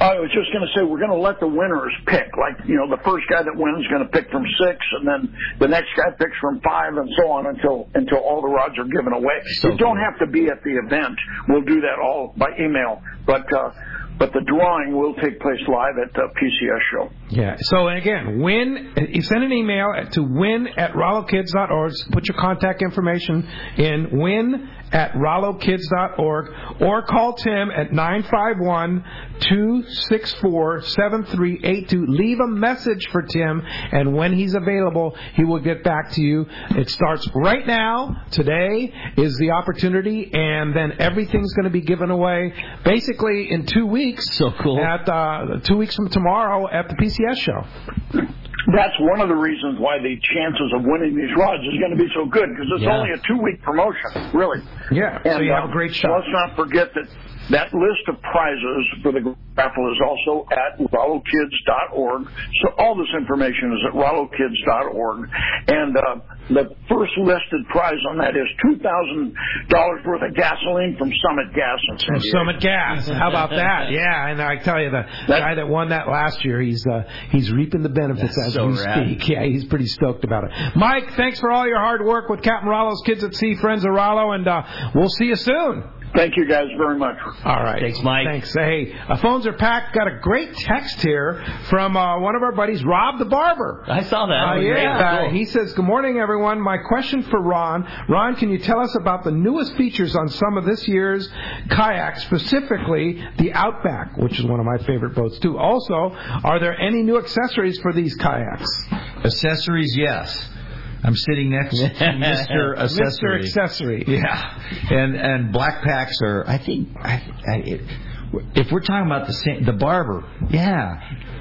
Speaker 12: I was just going to say we're going to let the winners pick. Like you know, the first guy that wins is going to pick from six, and then the next guy picks from five, and so on until until all the rods are given away. So you don't have to be at the event. We'll do that all by email, but uh, but the drawing will take place live at the PCS show.
Speaker 2: Yeah. So again, win. You send an email to win at rollokids.org. Put your contact information in. Win at rollokids.org or call Tim at 951-264-7382. Leave a message for Tim, and when he's available, he will get back to you. It starts right now. Today is the opportunity, and then everything's going to be given away basically in two weeks.
Speaker 4: So cool.
Speaker 2: At uh, two weeks from tomorrow at the PCS show.
Speaker 12: That's one of the reasons why the chances of winning these rods is going to be so good because it's
Speaker 2: Yeah.
Speaker 12: only a two-week promotion, really.
Speaker 2: Yeah, so you have a
Speaker 12: uh,
Speaker 2: great shot.
Speaker 12: Let's not forget that that list of prizes for the raffle is also at RolloKids.org. So all this information is at RolloKids.org. And uh, the first listed prize on that is $2,000 worth of gasoline from Summit Gas in San
Speaker 2: From
Speaker 12: Diego.
Speaker 2: Summit Gas. How about that? Yeah, and I tell you, the guy that won that last year, he's uh, he's reaping the benefits as
Speaker 4: so
Speaker 2: we
Speaker 4: rad.
Speaker 2: speak. Yeah, he's pretty stoked about it. Mike, thanks for all your hard work with Captain Rollo's Kids at Sea, friends of Rollo, and uh, we'll see you soon.
Speaker 12: Thank you guys very much.
Speaker 2: All right.
Speaker 4: Thanks, Mike.
Speaker 2: Thanks. Hey, uh, phones are packed. Got a great text here from uh, one of our buddies, Rob the Barber.
Speaker 4: I saw that.
Speaker 2: Uh,
Speaker 4: That was great.
Speaker 2: yeah,
Speaker 4: Cool.
Speaker 2: uh, he says, Good morning, everyone. My question for Ron. Ron, can you tell us about the newest features on some of this year's kayaks, specifically the Outback, which is one of my favorite boats, too? Also, are there any new accessories for these kayaks?
Speaker 5: Accessories, yes. I'm sitting next to Mr. Accessory.
Speaker 2: Mr. Accessory.
Speaker 5: Yeah, and and black packs are. I think. I, I, it, if we're talking about the same, the barber, yeah,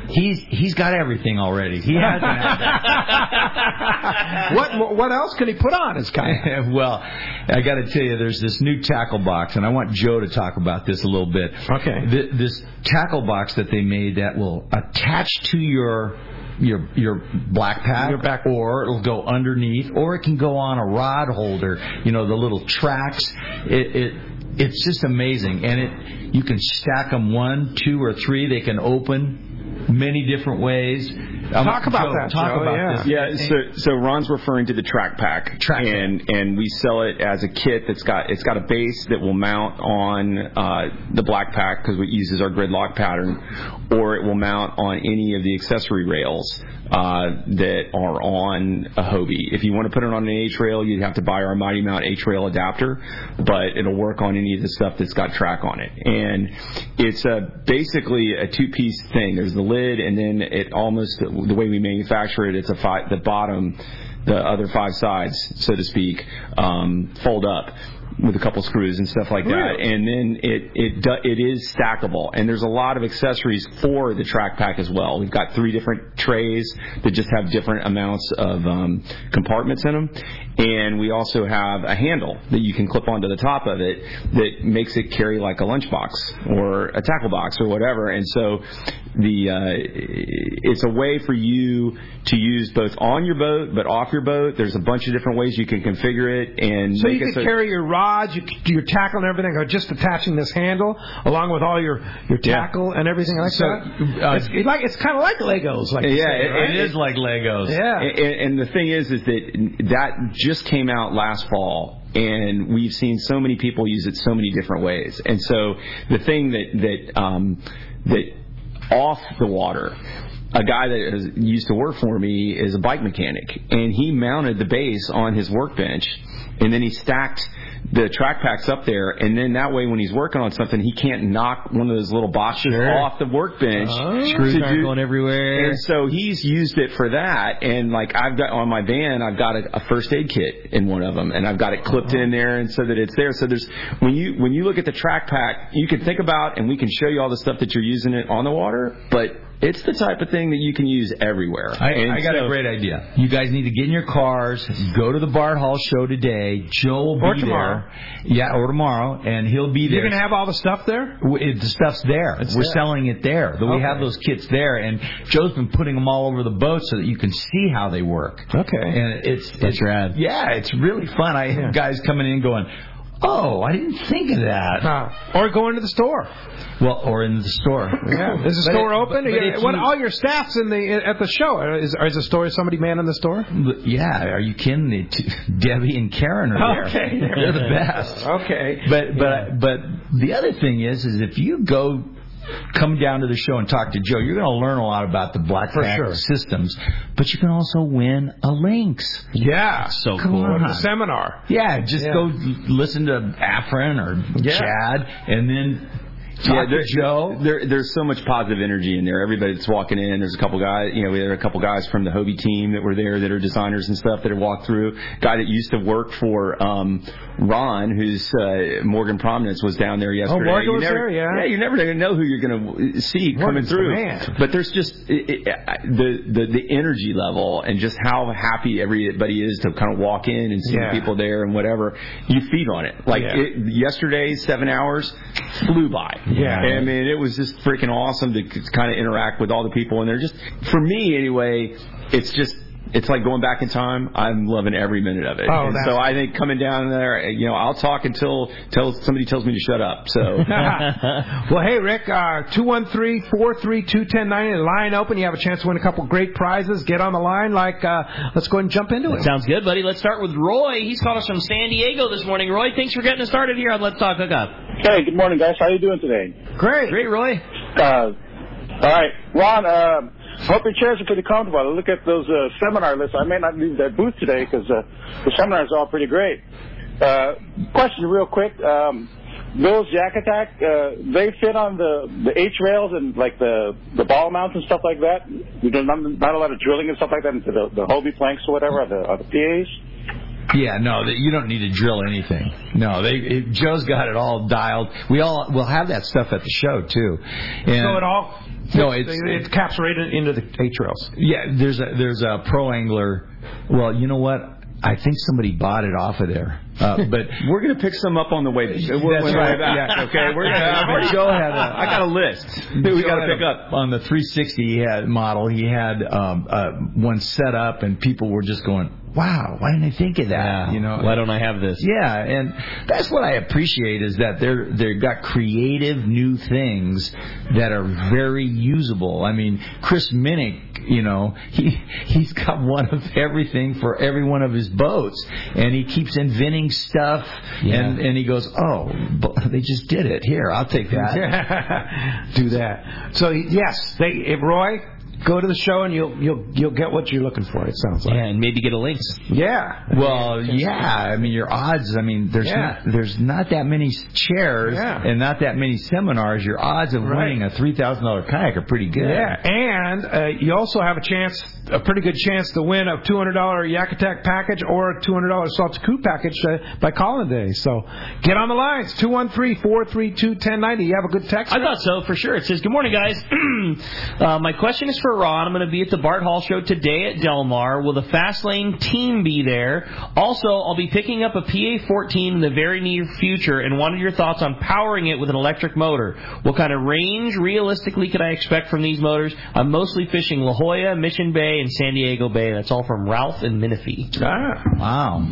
Speaker 5: he's he's got everything already. He has
Speaker 2: what what else can he put on his kayak?
Speaker 5: well, I got to tell you, there's this new tackle box, and I want Joe to talk about this a little bit.
Speaker 2: Okay.
Speaker 5: Th- this tackle box that they made that will attach to your your your black pack,
Speaker 2: Your back-
Speaker 5: or it'll go underneath, or it can go on a rod holder. You know the little tracks. It, it it's just amazing, and it you can stack them one, two, or three. They can open many different ways. Um,
Speaker 2: Talk about
Speaker 5: Joe,
Speaker 2: that,
Speaker 5: Talk
Speaker 2: Joe,
Speaker 5: about
Speaker 2: yeah.
Speaker 5: this.
Speaker 6: Yeah, so so Ron's referring to the track pack,
Speaker 5: Track pack.
Speaker 6: and and we sell it as a kit that's got it's got a base that will mount on uh, the black pack because it uses our gridlock pattern, or it will mount on any of the accessory rails uh, that are on a Hobie. If you want to put it on an H rail, you'd have to buy our Mighty Mount H rail adapter, but it'll work on any of the stuff that's got track on it, and it's a basically a two piece thing. There's the lid, and then it almost the way we manufacture it, it's a five, the bottom, the other five sides, so to speak, um, fold up with a couple screws and stuff like that,
Speaker 2: Really?
Speaker 6: and then it it do, it is stackable. And there's a lot of accessories for the track pack as well. We've got three different trays that just have different amounts of um, compartments in them, and we also have a handle that you can clip onto the top of it that makes it carry like a lunchbox or a tackle box or whatever. And so the uh, it's a way for you to use both on your boat but off your boat. There's a bunch of different ways you can configure it and
Speaker 2: So you
Speaker 6: can
Speaker 2: could carry your rods, you, your tackle and everything are just attaching this handle along with all your your tackle and everything like
Speaker 5: So,
Speaker 2: that.
Speaker 5: uh,
Speaker 2: it's, it like it's kind of like Legos, like
Speaker 6: yeah,
Speaker 2: say,
Speaker 6: it-
Speaker 2: right?
Speaker 5: It is like Legos.
Speaker 2: Yeah.
Speaker 6: And, and the thing is, is that that just came out last fall, and we've seen so many people use it so many different ways. And so the thing that that um, that off the water. A guy that has, used to work for me is a bike mechanic, and he mounted the base on his workbench, and then he stacked the track packs up there, and then that way when he's working on something, he can't knock one of those little boxes off the workbench.
Speaker 5: Oh.
Speaker 6: Screws
Speaker 5: aren't
Speaker 6: do-
Speaker 5: going everywhere.
Speaker 6: and so he's used it for that. And like I've got on my van, I've got a, a first aid kit in one of them, and I've got it clipped in there, and so that it's there. So there's when you when you look at the track pack, you can think about, and we can show you all the stuff that you're using it on the water, but it's the type of thing that you can use everywhere.
Speaker 5: I,
Speaker 6: And
Speaker 5: I got
Speaker 6: so-
Speaker 5: a great idea. You guys need to get in your cars, go to the Bart Hall show today. Joe will be
Speaker 2: Or tomorrow.
Speaker 5: there. Yeah, or tomorrow, and he'll be there.
Speaker 2: You're gonna have all the stuff there.
Speaker 5: It- the stuff's there.
Speaker 2: It's
Speaker 5: We're
Speaker 2: there.
Speaker 5: selling it there. We
Speaker 2: Okay.
Speaker 5: have those kits there, and Joe's been putting them all over the boat so that you can see how they work.
Speaker 2: Okay.
Speaker 5: And it's
Speaker 13: That's
Speaker 5: it's,
Speaker 13: rad.
Speaker 5: Yeah, it's really fun. I have guys coming in going, "Oh, I didn't think of that."
Speaker 2: Or go into the store.
Speaker 5: Well, or in the store.
Speaker 2: Yeah. Is the
Speaker 5: But
Speaker 2: store
Speaker 5: it-
Speaker 2: open?
Speaker 5: but- but
Speaker 2: Yeah, what, all your staff's in the at the show. Is, is the store somebody man in the store?
Speaker 5: Yeah, are you kidding me? Debbie and Karen are there.
Speaker 2: Okay.
Speaker 5: They're the best.
Speaker 2: Okay.
Speaker 5: But but but the other thing is is if you go come down to the show and talk to Joe, you're going to learn a lot about the Black
Speaker 2: For
Speaker 5: Pack
Speaker 2: sure.
Speaker 5: systems, but you can also win a Lynx.
Speaker 2: Yeah.
Speaker 13: So
Speaker 5: Come
Speaker 13: cool.
Speaker 5: on.
Speaker 2: The seminar.
Speaker 5: Yeah, just
Speaker 2: Yeah.
Speaker 5: go listen to Afrin or
Speaker 2: Yeah.
Speaker 5: Chad, and then talk
Speaker 6: Yeah, there,
Speaker 5: Joe.
Speaker 6: There, there's so much positive energy in there. Everybody that's walking in, there's a couple guys, you know, we had a couple guys from the Hobie team that were there that are designers and stuff that have walked through. Guy that used to work for um, Ron, who's uh, Morgan Promnitz, was down there yesterday.
Speaker 2: Morgan
Speaker 6: You
Speaker 2: was
Speaker 6: never,
Speaker 2: there, yeah.
Speaker 6: Yeah, you're never going to know who you're going to see coming
Speaker 2: Morgan's the
Speaker 6: through.
Speaker 2: man.
Speaker 6: But there's just it, it, the, the the energy level and just how happy everybody is to kind of walk in and see
Speaker 2: Yeah.
Speaker 6: the people there and whatever. You feed on it. Like
Speaker 2: Yeah.
Speaker 6: it, yesterday, seven hours flew by.
Speaker 2: Yeah.
Speaker 6: I mean, it was just freaking awesome to kind of interact with all the people, and they're just, for me anyway, it's just. It's like going back in time. I'm loving every minute of it.
Speaker 2: Oh,
Speaker 6: and
Speaker 2: that's-
Speaker 6: so I think coming down there, you know, I'll talk until till somebody tells me to shut up. So
Speaker 2: well, hey, Rick, uh, 213-432-1090, the line open. You have a chance to win a couple great prizes. Get on the line. Like, uh, let's go ahead and jump into it.
Speaker 4: Sounds good, buddy. Let's start with Roy. He's called us from San Diego this morning. Roy, thanks for getting us started here on Let's Talk Hookup.
Speaker 14: Hey, good morning, guys. How you doing today?
Speaker 2: Great.
Speaker 4: Great, Roy.
Speaker 14: Uh, all right, Ron. Uh, hope your chairs are pretty comfortable. I look at those uh, seminar lists. I may not leave that booth today because uh, the seminars are all pretty great. Uh, question, real quick. Um, those YakAttack, uh, they fit on the the H rails and like the the ball mounts and stuff like that. There's not, not a lot of drilling and stuff like that into the the Hobie planks or whatever, or the, or the PAs.
Speaker 5: Yeah, no, you don't need to drill anything. No, they it, Joe's got it all dialed. We all we'll have that stuff at the show too. And
Speaker 2: So it all
Speaker 5: No, it's-
Speaker 2: it caps right into the H rails.
Speaker 5: yeah, there's a there's a pro angler. Well, you know what? I think somebody bought it off of there. Uh, but
Speaker 6: we're gonna pick some up on the way.
Speaker 5: That's
Speaker 6: on the way
Speaker 5: right.
Speaker 6: back,
Speaker 5: Yeah.
Speaker 6: Okay, we're gonna.
Speaker 5: Joe had a-
Speaker 6: I got a list that we got to pick
Speaker 5: a-
Speaker 6: up.
Speaker 5: on the 360 he had model. He had um, uh, one set up, and people were just going, "Wow, why didn't I think of that?" You know,
Speaker 13: Why don't I have this?
Speaker 5: Yeah, and that's what I appreciate is that they're they've got creative new things that are very usable. I mean, Chris Minnick, you know, he he's got one of everything for every one of his boats, and he keeps inventing stuff, and and he goes, "Oh, they just did it. Here, I'll take that."
Speaker 2: Do that. So yes, they Roy go to the show and you'll you'll you'll get what you're looking for. It sounds like.
Speaker 4: Yeah, and maybe get a Lynx.
Speaker 2: Yeah.
Speaker 5: Well, yeah. I mean, your odds. I mean, there's
Speaker 2: Yeah.
Speaker 5: not, there's not that many chairs
Speaker 2: Yeah.
Speaker 5: and not that many seminars. Your odds of
Speaker 2: Right.
Speaker 5: winning a three thousand dollar kayak are pretty good.
Speaker 2: Yeah, and uh, you also have a chance, a pretty good chance to win a $200 Yak Attack package or a $200 Salt Coup package uh, by calling today. So get on the lines, 213-432-1090. You have a good text?
Speaker 4: I thought so for sure. It says, "Good morning, guys. uh, my question is for I'm going to be at the Bart Hall show today at Del Mar. Will the Fast Lane team be there? Also, I'll be picking up a PA14 in the very near future, and wanted your thoughts on powering it with an electric motor. What kind of range, realistically, could I expect from these motors? I'm mostly fishing La Jolla, Mission Bay, and San Diego Bay. That's all from Ralph and Menifee.
Speaker 2: Ah.
Speaker 5: Wow.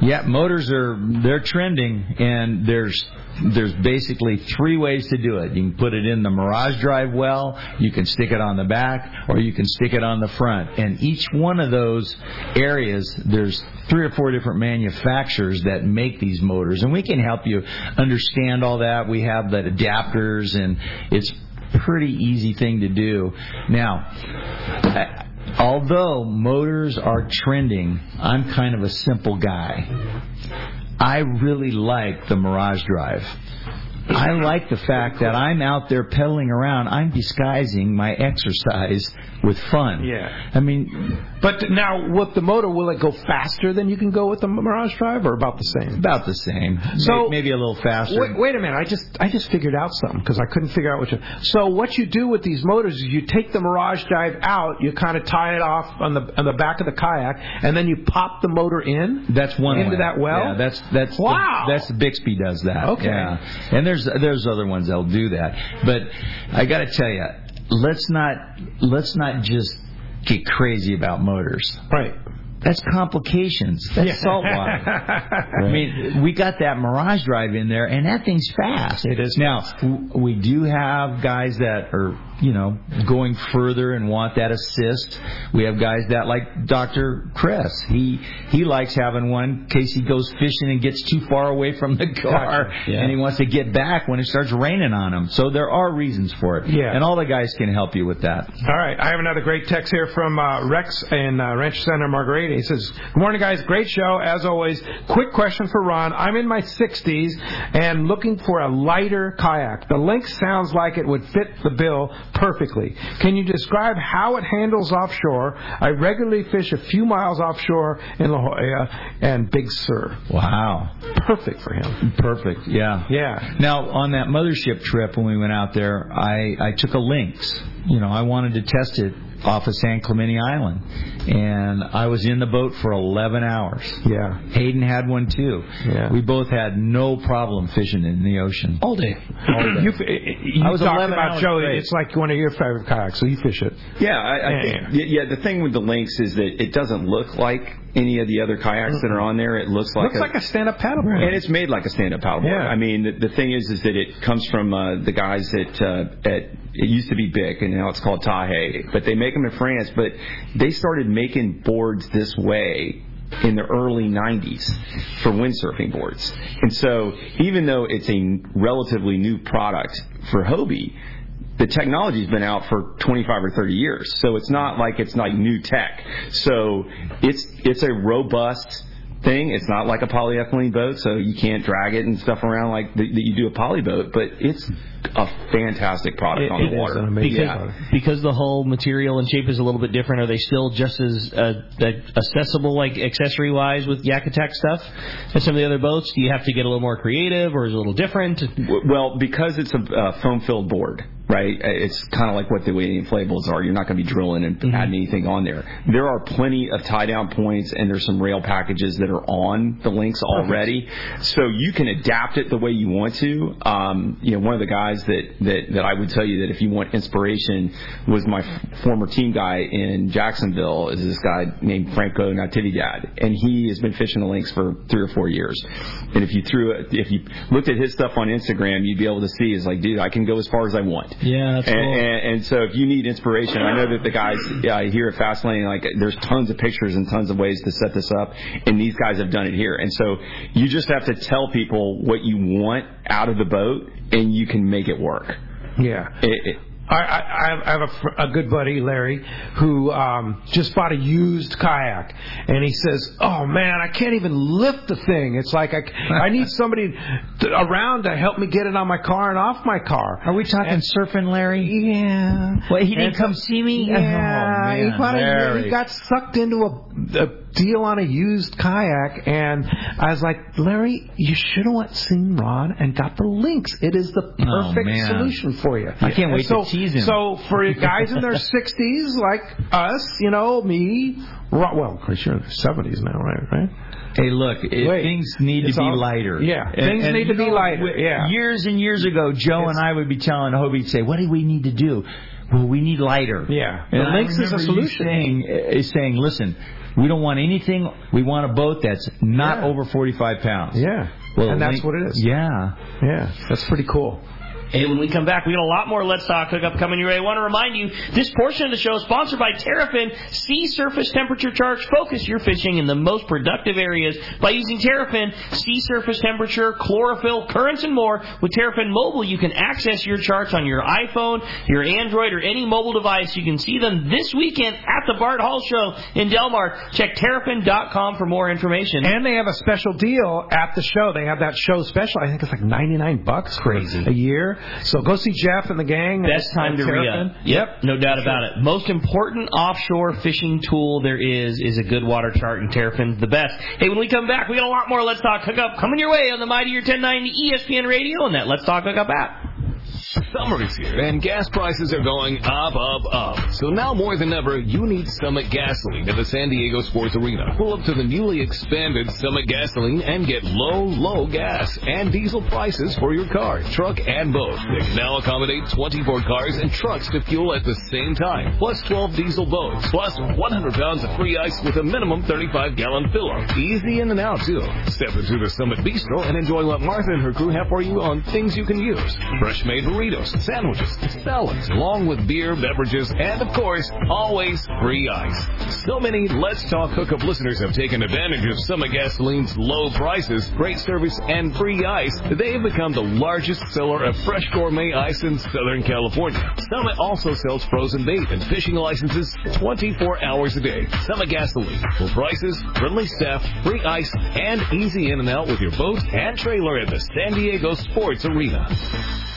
Speaker 5: Yeah, motors are they're trending, and there's there's basically three ways to do it. You can put it in the Mirage Drive well, you can stick it on the back, or you can stick it on the front. And each one of those areas, there's three or four different manufacturers that make these motors, and we can help you understand all that. We have the adapters, and it's pretty easy thing to do. Now. Although motors are trending, I'm kind of a simple guy. I really like the Mirage Drive. I like the fact that I'm out there pedaling around. I'm disguising my exercise with fun.
Speaker 2: Yeah.
Speaker 5: I mean,
Speaker 2: But now, with the motor, will it go faster than you can go with the Mirage Drive, or about the same?
Speaker 5: about the same.
Speaker 2: So-
Speaker 5: May- maybe a little faster.
Speaker 2: Wait, wait a minute! I just I just figured out something because I couldn't figure out what you. So what you do with these motors is you take the Mirage Drive out, you kind of tie it off on the on the back of the kayak, and then you pop the motor in.
Speaker 5: That's one
Speaker 2: into
Speaker 5: way.
Speaker 2: that well.
Speaker 5: Yeah, that's that's
Speaker 2: Wow.
Speaker 5: The, that's Bixpy does that.
Speaker 2: Okay.
Speaker 5: Yeah. And there's there's other ones that'll do that, but I got to tell you, let's not let's not just get crazy about motors.
Speaker 2: Right.
Speaker 5: That's complications. That's
Speaker 2: Yeah.
Speaker 5: salt water. I mean, we got that Mirage Drive in there, and that thing's fast.
Speaker 2: It is
Speaker 5: Now, we do have guys that are, you know, going further and want that assist. We have guys that like Dr. Chris. He he likes having one in case he goes fishing and gets too far away from the car,
Speaker 2: Gotcha.
Speaker 5: and he wants to get back when it starts raining on him. So there are reasons for it.
Speaker 2: Yeah.
Speaker 5: And all the guys can help you with that.
Speaker 2: All right, I have another great text here from uh, Rex in uh, Rancho Santa Margarita. He says, "Good morning, guys. Great show as always. Quick question for Ron. I'm in my 60s and looking for a lighter kayak. The Lynx sounds like it would fit the bill perfectly. Can you describe how it handles offshore? I regularly fish a few miles offshore in La Jolla and Big Sur.
Speaker 5: Wow.
Speaker 2: Perfect for him.
Speaker 5: Perfect. Yeah.
Speaker 2: Yeah.
Speaker 5: Now, on that mothership trip when we went out there, I, I took a Lynx. You know, I wanted to test it off of San Clemente Island. And I was in the boat for 11 hours.
Speaker 2: Yeah.
Speaker 5: Hayden had one too.
Speaker 2: Yeah.
Speaker 5: We both had no problem fishing in the ocean.
Speaker 2: All day.
Speaker 5: All day.
Speaker 2: You, you
Speaker 5: I was
Speaker 2: talked
Speaker 5: 11
Speaker 2: about
Speaker 5: hours
Speaker 2: Joe.
Speaker 5: straight.
Speaker 2: It's like one of your favorite kayaks, so you fish it.
Speaker 6: Yeah, I, I
Speaker 2: Yeah,
Speaker 6: think, yeah. yeah. The thing with the Lynx is that it doesn't look like any of the other kayaks that are on there. It looks like
Speaker 2: Looks
Speaker 6: a,
Speaker 2: like a stand-up paddleboard.
Speaker 6: and it's made like a stand-up paddleboard.
Speaker 2: Yeah.
Speaker 6: I mean, the, the thing is, is that it comes from uh, the guys that uh, at it used to be Bic and now it's called Tahe, but they make them in France. But they started making boards this way in the early 90s for windsurfing boards. And so even though it's a relatively new product for Hobie, the technology's been out for 25 or 30 years. So it's not like it's like new tech. So it's it's a robust thing. It's not like a polyethylene boat, so you can't drag it and stuff around like that that you do a poly boat, but it's a fantastic product
Speaker 2: It-
Speaker 6: on
Speaker 2: it
Speaker 6: the
Speaker 2: is
Speaker 6: water.
Speaker 2: an amazing
Speaker 6: yeah.
Speaker 2: product.
Speaker 4: because the whole material and shape is a little bit different, are they still just as uh, accessible, like accessory wise, with YakAttack stuff as some of the other boats? Do you have to get a little more creative, or is it a little different?
Speaker 6: Well, because it's a uh, foam-filled board, right? It's kind of like what the way the inflatables are. You're not going to be drilling and
Speaker 2: Mm-hmm.
Speaker 6: adding anything on there. There are plenty of tie-down points, and there's some rail packages that are on the Lynx already, so you can adapt it the way you want to. Um, you know, one of the guys that that that I would tell you that if you want inspiration was my f- former team guy in Jacksonville is this guy named Franco Natividad, and he has been fishing the Lynx for three or four years. And if you threw it, if you looked at his stuff on Instagram, you'd be able to see is like, dude, I can go as far as I want.
Speaker 4: Yeah, that's
Speaker 6: And,
Speaker 4: cool.
Speaker 6: and, and so if you need inspiration, I know that the guys yeah, here at Fastlane, like there's tons of pictures and tons of ways to set this up, and these guys have done it here. And so you just have to tell people what you want out of the boat, and you can make it work.
Speaker 2: Yeah.
Speaker 6: It, it,
Speaker 2: I, I, I have a, fr- a good buddy, Larry, who um, just bought a used kayak, and he says, "Oh man, I can't even lift the thing. It's like I, I need somebody to, around to help me get it on my car and off my car."
Speaker 5: Are we talking surfing, Larry?
Speaker 2: Yeah.
Speaker 5: Well, he didn't
Speaker 2: And
Speaker 5: come
Speaker 2: so-
Speaker 5: see me.
Speaker 2: Yeah,
Speaker 5: Oh, man,
Speaker 2: he, bought a, he got sucked into a, a deal on a used kayak, and I was like, Larry, you should have went seen Ron and got the Lynx. It is the
Speaker 5: Oh,
Speaker 2: perfect
Speaker 5: man.
Speaker 2: solution for you.
Speaker 5: I can't wait
Speaker 2: so,
Speaker 5: to tease him.
Speaker 2: So for you guys in their 60s, like us, you know, me, Ron, well, of course you're in their 70s now, right? Right?
Speaker 5: Hey, look, it,
Speaker 2: Wait,
Speaker 5: things need to be
Speaker 2: all-
Speaker 5: lighter.
Speaker 2: yeah, things need to be
Speaker 5: know,
Speaker 2: lighter, yeah.
Speaker 5: Years and years ago, Joe and I would be telling Hobie, say, "What do we need to do?" well, we need lighter.
Speaker 2: Yeah.
Speaker 5: And
Speaker 2: The
Speaker 5: I
Speaker 2: lynx is a solution.
Speaker 5: Saying, is saying, listen, we don't want anything. We want a boat that's not
Speaker 2: Yeah.
Speaker 5: over 45 pounds.
Speaker 2: Yeah.
Speaker 5: Well,
Speaker 2: and that's
Speaker 5: Lynx-
Speaker 2: what it is.
Speaker 5: Yeah.
Speaker 2: Yeah. That's pretty cool.
Speaker 4: Hey, when we come back, we got a lot more Let's Talk Hookup coming your way. I want to remind you, this portion of the show is sponsored by Terrafin Sea Surface Temperature Charge. Focus your fishing in the most productive areas by using Terrafin Sea Surface Temperature, chlorophyll, currents, and more. With Terrafin Mobile, you can access your charts on your iPhone, your Android, or any mobile device. You can see them this weekend at the Bart Hall Show in Del Mar. Check Terrafin.com for more information.
Speaker 2: And they have a special deal at the show. They have that show special. I think it's like 99 bucks
Speaker 4: Crazy.
Speaker 2: a year. So go see Jeff and the gang.
Speaker 4: Best time to re up. Yep, no doubt about it. Most important offshore fishing tool there is is a good water chart, and Terrafin's the best. Hey, when we come back, we got a lot more Let's Talk Hookup coming your way on the Mightier 1090 ESPN Radio and that Let's Talk Hookup app.
Speaker 7: Summer is here and gas prices are going up, up, up. So now more than ever, you need Summit Gasoline at the San Diego Sports Arena. Pull up to the newly expanded Summit Gasoline and get low, low gas and diesel prices for your car, truck, and boat. They can now accommodate 24 cars and trucks to fuel at the same time, plus 12 diesel boats, plus 100 pounds of free ice with a minimum 35 gallon fill up. Easy in and out, too. Step into the Summit Bistro and enjoy what Martha and her crew have for you on things you can use. Fresh made burritos, sandwiches, salads, along with beer, beverages, and of course, always free ice. So many Let's Talk Hookup listeners have taken advantage of Summit Gasoline's low prices, great service, and free ice. They've become the largest seller of fresh gourmet ice in Southern California. Summit also sells frozen bait and fishing licenses 24 hours a day. Summit Gasoline. Low prices, friendly staff, free ice, and easy in and out with your boat and trailer at the San Diego Sports Arena.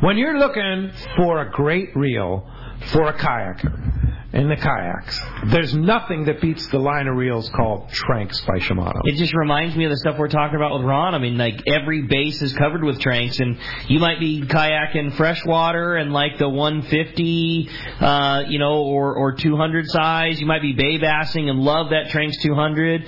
Speaker 2: When you're looking for a great reel for a kayaker in the kayaks, there's nothing that beats the line of reels called Tranx by Shimano.
Speaker 4: It just reminds me of the stuff we're talking about with Ron. I mean, like every base is covered with Tranx, and you might be kayaking freshwater and like the 150, uh, you know, or or 200 size. You might be bay bassing and love that Tranx 200.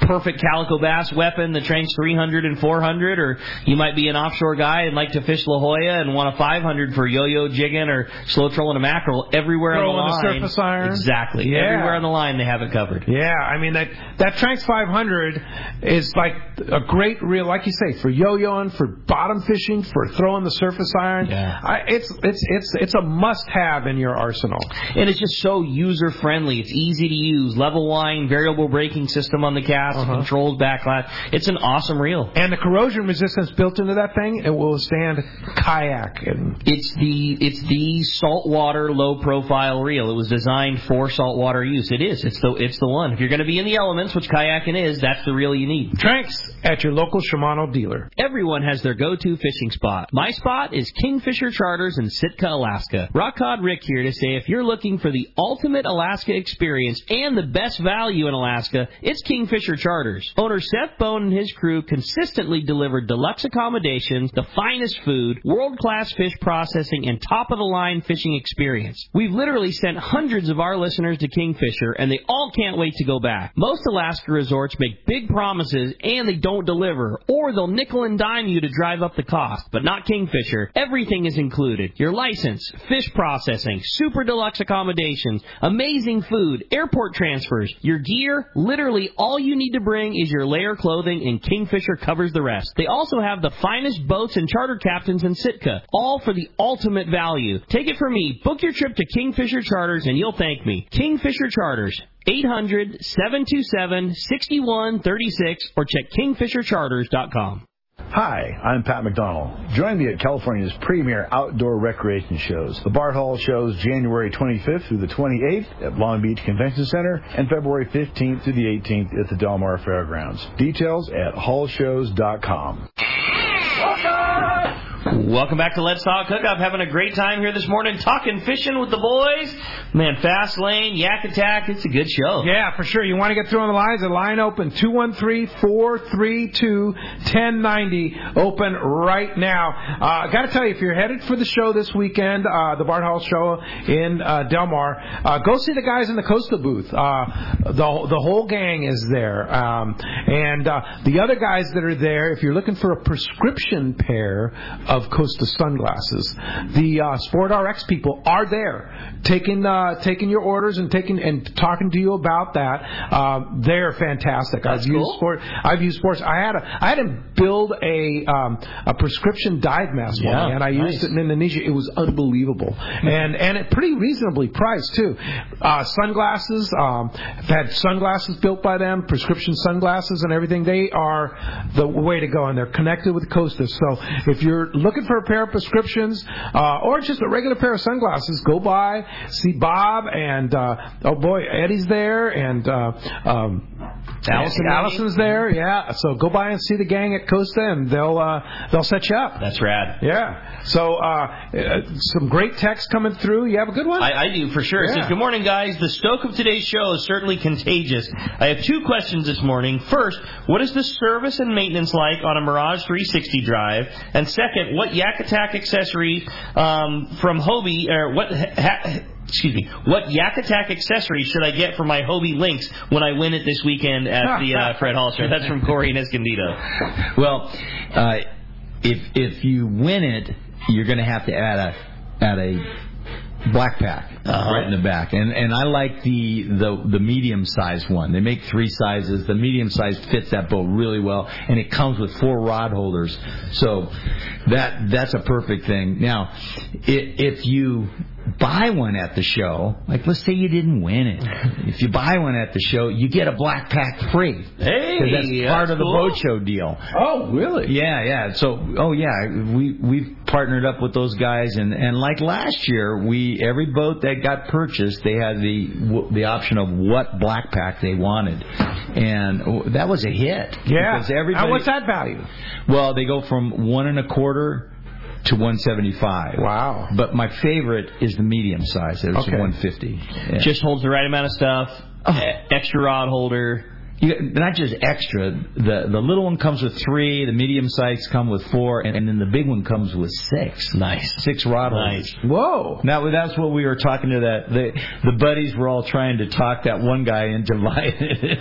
Speaker 4: Perfect calico bass weapon, the Tranx 300 and 400. Or you might be an offshore guy and like to fish La Jolla and want a 500 for yo-yo jigging or slow trolling a mackerel. Everywhere
Speaker 2: Throw
Speaker 4: on
Speaker 2: in
Speaker 4: the
Speaker 2: the
Speaker 4: line,
Speaker 2: surface iron.
Speaker 4: exactly.
Speaker 2: Yeah.
Speaker 4: Everywhere on the line, they have it covered.
Speaker 2: Yeah, I mean that that Tranx 500 is like a great reel, like you say, for yo-yoing, for bottom fishing, for throwing the surface iron.
Speaker 4: Yeah.
Speaker 2: I, it's it's it's it's a must-have in your arsenal.
Speaker 4: And it's just so user friendly. It's easy to use. Level line, variable braking system on the cast,
Speaker 2: Uh-huh.
Speaker 4: controls backlash. It's an awesome reel.
Speaker 2: And the corrosion resistance built into that thing, it will withstand kayak and
Speaker 4: It's the it's the saltwater low profile reel. It was designed for saltwater use. It is. It's the it's the one. If you're going to be in the elements, which kayaking is, that's the reel you need.
Speaker 2: Tranks at your local Shimano dealer.
Speaker 4: Everyone has their go-to fishing spot. My spot is Kingfisher Charters in Sitka, Alaska. Rock Cod Rick here to say if you're looking for the ultimate Alaska experience and the best value in Alaska, it's Kingfisher Charters. Owner Seth Bone and his crew consistently deliver deluxe accommodations, the finest food, world-class fish processing, and top-of-the-line fishing experience. We've literally sent hundreds of our listeners to Kingfisher, and they all can't wait to go back. Most Alaska resorts make big promises and they don't deliver, or they'll nickel and dime you to drive up the cost, but not Kingfisher. Everything is included. Your license, fish processing, super deluxe accommodations, amazing food, airport transfers, your gear, literally all you need to bring is your layer clothing and Kingfisher covers the rest. They also have the finest boats and charter captains in Sitka, all for the ultimate value. Take it from me, book your trip to Kingfisher Charters and you'll thank me. Kingfisher Charters. 800 727 6136 or check kingfishercharters.com.
Speaker 13: Hi, I'm Pat McDonald. Join me at California's premier outdoor recreation shows. The Bart Hall shows January 25th through the 28th at Long Beach Convention Center and February 15th through the 18th at the Del Mar Fairgrounds. Details at hallshows.com.
Speaker 4: Welcome back to Let's Talk Hookup. Having a great time here this morning, talking fishing with the boys. Man, Fast Lane, Yak Attack, it's a good show.
Speaker 2: Yeah, for sure. You want to get through on the lines? The line open 213-432-1090. Open right now. Uh, I got to tell you, if you're headed for the show this weekend, uh, the Bart Hall show in uh, Del Mar, uh, go see the guys in the Costa booth. Uh, the the whole gang is there, um, and uh, the other guys that are there. If you're looking for a prescription pair of Costa sunglasses. The uh, Sport RX people are there, taking uh, taking your orders and taking and talking to you about that. Uh, they're fantastic.
Speaker 4: That's
Speaker 2: I've used
Speaker 4: cool.
Speaker 2: sport. I've used sports. I had a I had him build a um, a prescription dive mask
Speaker 4: Yeah,
Speaker 2: me, and I
Speaker 4: nice.
Speaker 2: used it in Indonesia. It was unbelievable, and and it pretty reasonably priced too. Uh, sunglasses. Um, I've had sunglasses built by them, prescription sunglasses and everything. They are the way to go, and they're connected with Costa. So if you're looking for a pair of prescriptions uh, or just a regular pair of sunglasses, go by, see Bob, and uh, oh boy, Eddie's there, and uh, um,
Speaker 4: Allison,
Speaker 2: Allison's there. Yeah, so go by and see the gang at Costa, and they'll uh, they'll set you up.
Speaker 4: That's rad.
Speaker 2: Yeah. So uh, uh, some great text coming through. You have a good one.
Speaker 4: I, I do for sure. It says, "Good morning, guys. The stoke of today's show is certainly contagious. I have two questions this morning. First, what is the service and maintenance like on a Mirage 360 drive? And second, what Yak Attack accessory um, from Hobie or what?" Ha- Excuse me. What Yak Attack accessory should I get for my Hobie Lynx when I win it this weekend at the uh, Fred Hall show? That's from Corey and Escondido.
Speaker 5: Well, uh, if if you win it, you're going to have to add a add a black pack
Speaker 4: Uh-huh.
Speaker 5: right in the back, and and I like the the the medium sized one. They make three sizes. The medium size fits that boat really well, and it comes with four rod holders, so that that's a perfect thing. Now, if you buy one at the show, like let's say you didn't win it, if you buy one at the show, you get a black pack free.
Speaker 4: Hey,
Speaker 5: 'Cause that's part
Speaker 4: that's
Speaker 5: of the boat show deal.
Speaker 2: Oh, really?
Speaker 5: Yeah, yeah. So, oh yeah, we we've partnered up with those guys, and and like last year, we every boat that got purchased, they had the the option of what black pack they wanted, and oh, that was a hit.
Speaker 2: Yeah.
Speaker 5: Because everybody.
Speaker 2: Now, what's that value?
Speaker 5: Well, they go from one and a quarter to 175.
Speaker 2: Wow.
Speaker 5: But my favorite is the medium size. It's
Speaker 2: Okay.
Speaker 5: 150. Yeah.
Speaker 4: Just holds the right amount of stuff. Oh. e- Extra rod holder.
Speaker 5: You, not just extra. The the little one comes with three. The medium size come with four, and, and then the big one comes with six.
Speaker 4: Nice.
Speaker 5: Six rod
Speaker 4: Nice.
Speaker 5: holders.
Speaker 2: Whoa.
Speaker 5: Now that's what we were talking to that the the buddies were all trying to talk that one guy into buying it.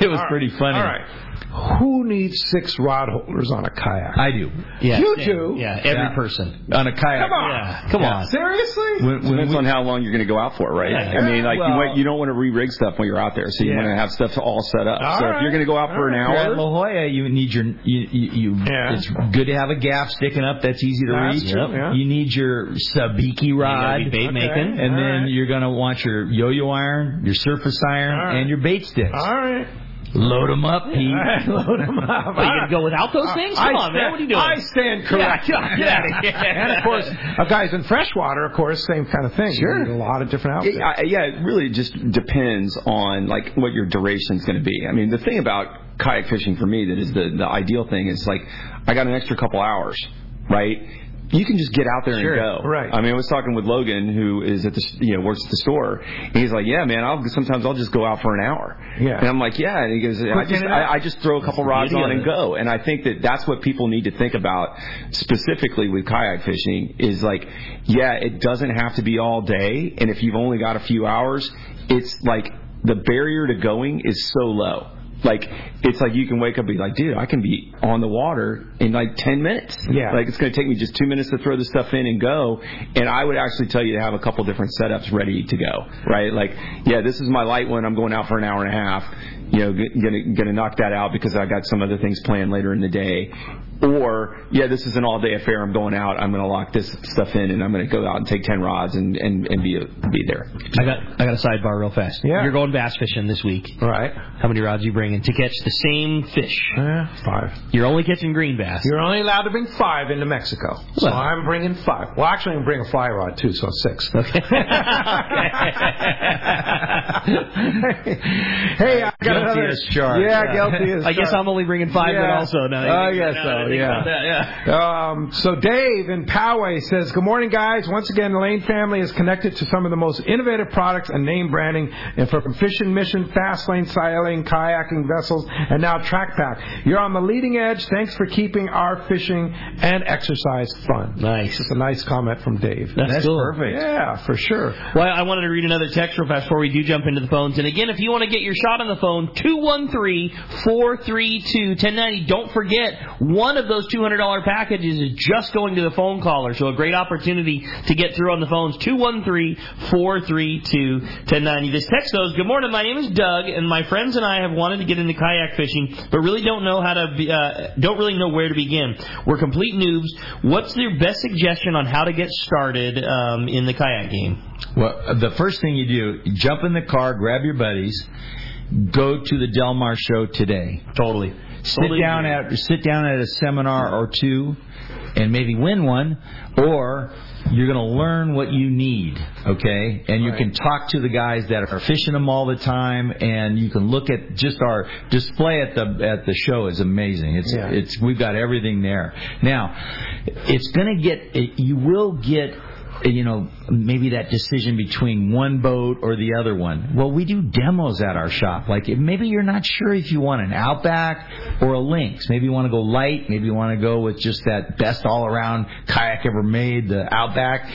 Speaker 5: it was
Speaker 2: All right.
Speaker 5: pretty funny.
Speaker 2: All right. Who needs six rod holders on a kayak?
Speaker 5: I do.
Speaker 4: Yeah,
Speaker 2: You
Speaker 4: yeah,
Speaker 2: do?
Speaker 4: Yeah, every
Speaker 5: Yeah.
Speaker 4: person.
Speaker 5: On a kayak.
Speaker 2: Come on.
Speaker 4: Yeah, come on.
Speaker 2: Seriously?
Speaker 5: When, when
Speaker 6: Depends
Speaker 5: we-
Speaker 6: on how long you're going to go out for, right?
Speaker 4: Yeah.
Speaker 6: I mean, like you,
Speaker 5: Well-
Speaker 6: want, you don't want to re-rig stuff when you're out there, so you
Speaker 2: Yeah.
Speaker 6: want to have stuff all set up.
Speaker 2: All
Speaker 6: so if you're going to go out for an
Speaker 5: hour, at La Jolla, you need your you, you, you
Speaker 2: Yeah.
Speaker 5: it's good to have a gaff sticking up that's easy to
Speaker 2: That's
Speaker 5: reach.
Speaker 2: true, yeah.
Speaker 5: You need your sabiki rod.
Speaker 4: You bait
Speaker 2: Okay.
Speaker 4: making.
Speaker 5: And
Speaker 2: All
Speaker 5: then
Speaker 2: right.
Speaker 5: you're gonna want your yo-yo iron, your surface iron,
Speaker 2: All right.
Speaker 5: and your bait sticks.
Speaker 2: All right.
Speaker 5: Load them up, Pete.
Speaker 2: All right, Load them up.
Speaker 4: What, you gonna go without those things? Come
Speaker 2: I
Speaker 4: on, man. What are you doing?
Speaker 2: I stand corrected.
Speaker 4: Yeah, get out of here.
Speaker 2: and of course, uh, guys in freshwater, of course, same kind of thing.
Speaker 6: Sure.
Speaker 2: You need a lot of different outfits.
Speaker 6: Yeah, yeah, it really just depends on like what your duration's going to be. I mean, the thing about kayak fishing for me that is the the ideal thing is like I got an extra couple hours, right? You can just get out there
Speaker 2: Sure,
Speaker 6: and go.
Speaker 2: right.
Speaker 6: I mean, I was talking with Logan, who is at the you know works at the store, and he's like, "Yeah, man, I'll sometimes I'll just go out for an hour."
Speaker 2: Yeah.
Speaker 6: And I'm like, "Yeah," and he goes, "I just
Speaker 2: in and out.
Speaker 6: I, I just throw a couple rods on and go." And I think that that's what people need to think about specifically with kayak fishing is like, yeah, it doesn't have to be all day, and if you've only got a few hours, it's like the barrier to going is so low. Like it's like you can wake up and be like, dude, I can be on the water in like ten minutes.
Speaker 2: Yeah.
Speaker 6: Like it's going to take me just two minutes to throw this stuff in and go. And I would actually tell you to have a couple different setups ready to go. Right? Like, yeah, this is my light one. I'm going out for an hour and a half. You know, gonna gonna knock that out because I got some other things planned later in the day. Or yeah, this is an all day affair. I'm going out. I'm going to lock this stuff in and I'm going to go out and take ten rods and and, and be be there.
Speaker 4: I got I got a sidebar real fast.
Speaker 2: Yeah.
Speaker 4: You're going bass fishing this week.
Speaker 2: Right.
Speaker 4: How many rods you bringing to catch the same fish?
Speaker 2: Yeah, five.
Speaker 4: You're only catching green bass.
Speaker 2: You're only allowed to bring five into Mexico. So I'm bringing five. Well, actually, I'm bringing a fly rod too, so it's six.
Speaker 4: Okay.
Speaker 2: hey, I got
Speaker 5: Guilty
Speaker 2: another.
Speaker 5: as charged.
Speaker 2: Yeah,
Speaker 5: Yeah.
Speaker 2: guilty as charged.
Speaker 4: I guess. I'm only bringing five then
Speaker 2: Yeah.
Speaker 4: also. Now,
Speaker 2: I guess
Speaker 4: now
Speaker 2: so,
Speaker 4: that I think
Speaker 2: yeah.
Speaker 4: about that, yeah.
Speaker 2: Um, so Dave in Poway says, "Good morning, guys. Once again, the Lane family is connected to some of the most innovative products and name branding, and from fishing mission, fast lane sailing, kayaking vessels, and now track pack. You're on the leading edge. Thanks for keeping our fishing and exercise fun.
Speaker 4: Nice.
Speaker 2: It's a nice comment from Dave.
Speaker 4: That's, cool.
Speaker 5: perfect.
Speaker 2: Yeah, for sure.
Speaker 4: Well, I wanted to read another text real fast before we do jump into into the phones. And again, if you want to get your shot on the phone, 213-432-1090. Don't forget, one of those $200 packages is just going to the phone caller. So a great opportunity to get through on the phones. 213-432-1090. This text goes, Good morning, my name is Doug, and my friends and I have wanted to get into kayak fishing, but really don't know how to, be, uh, don't really know where to begin. We're complete noobs. What's your best suggestion on how to get started um, in the kayak game?
Speaker 5: Well, the first thing you do, you jump in the car, grab your buddies, go to the Del Mar show today.
Speaker 4: Totally.
Speaker 5: Sit
Speaker 4: Totally
Speaker 5: down at sit down at a seminar or two, and maybe win one, or you're going to learn what you need, okay? And you
Speaker 2: Right.
Speaker 5: can talk to the guys that are fishing them all the time, and you can look at just our display at the at the show is amazing. It's
Speaker 2: Yeah.
Speaker 5: it's we've got everything there. Now, it's going to get you will get you know, maybe that decision between one boat or the other one. Well, we do demos at our shop. Like maybe you're not sure if you want an Outback or a Lynx. Maybe you want to go light. Maybe you want to go with just that best all around kayak ever made, the Outback.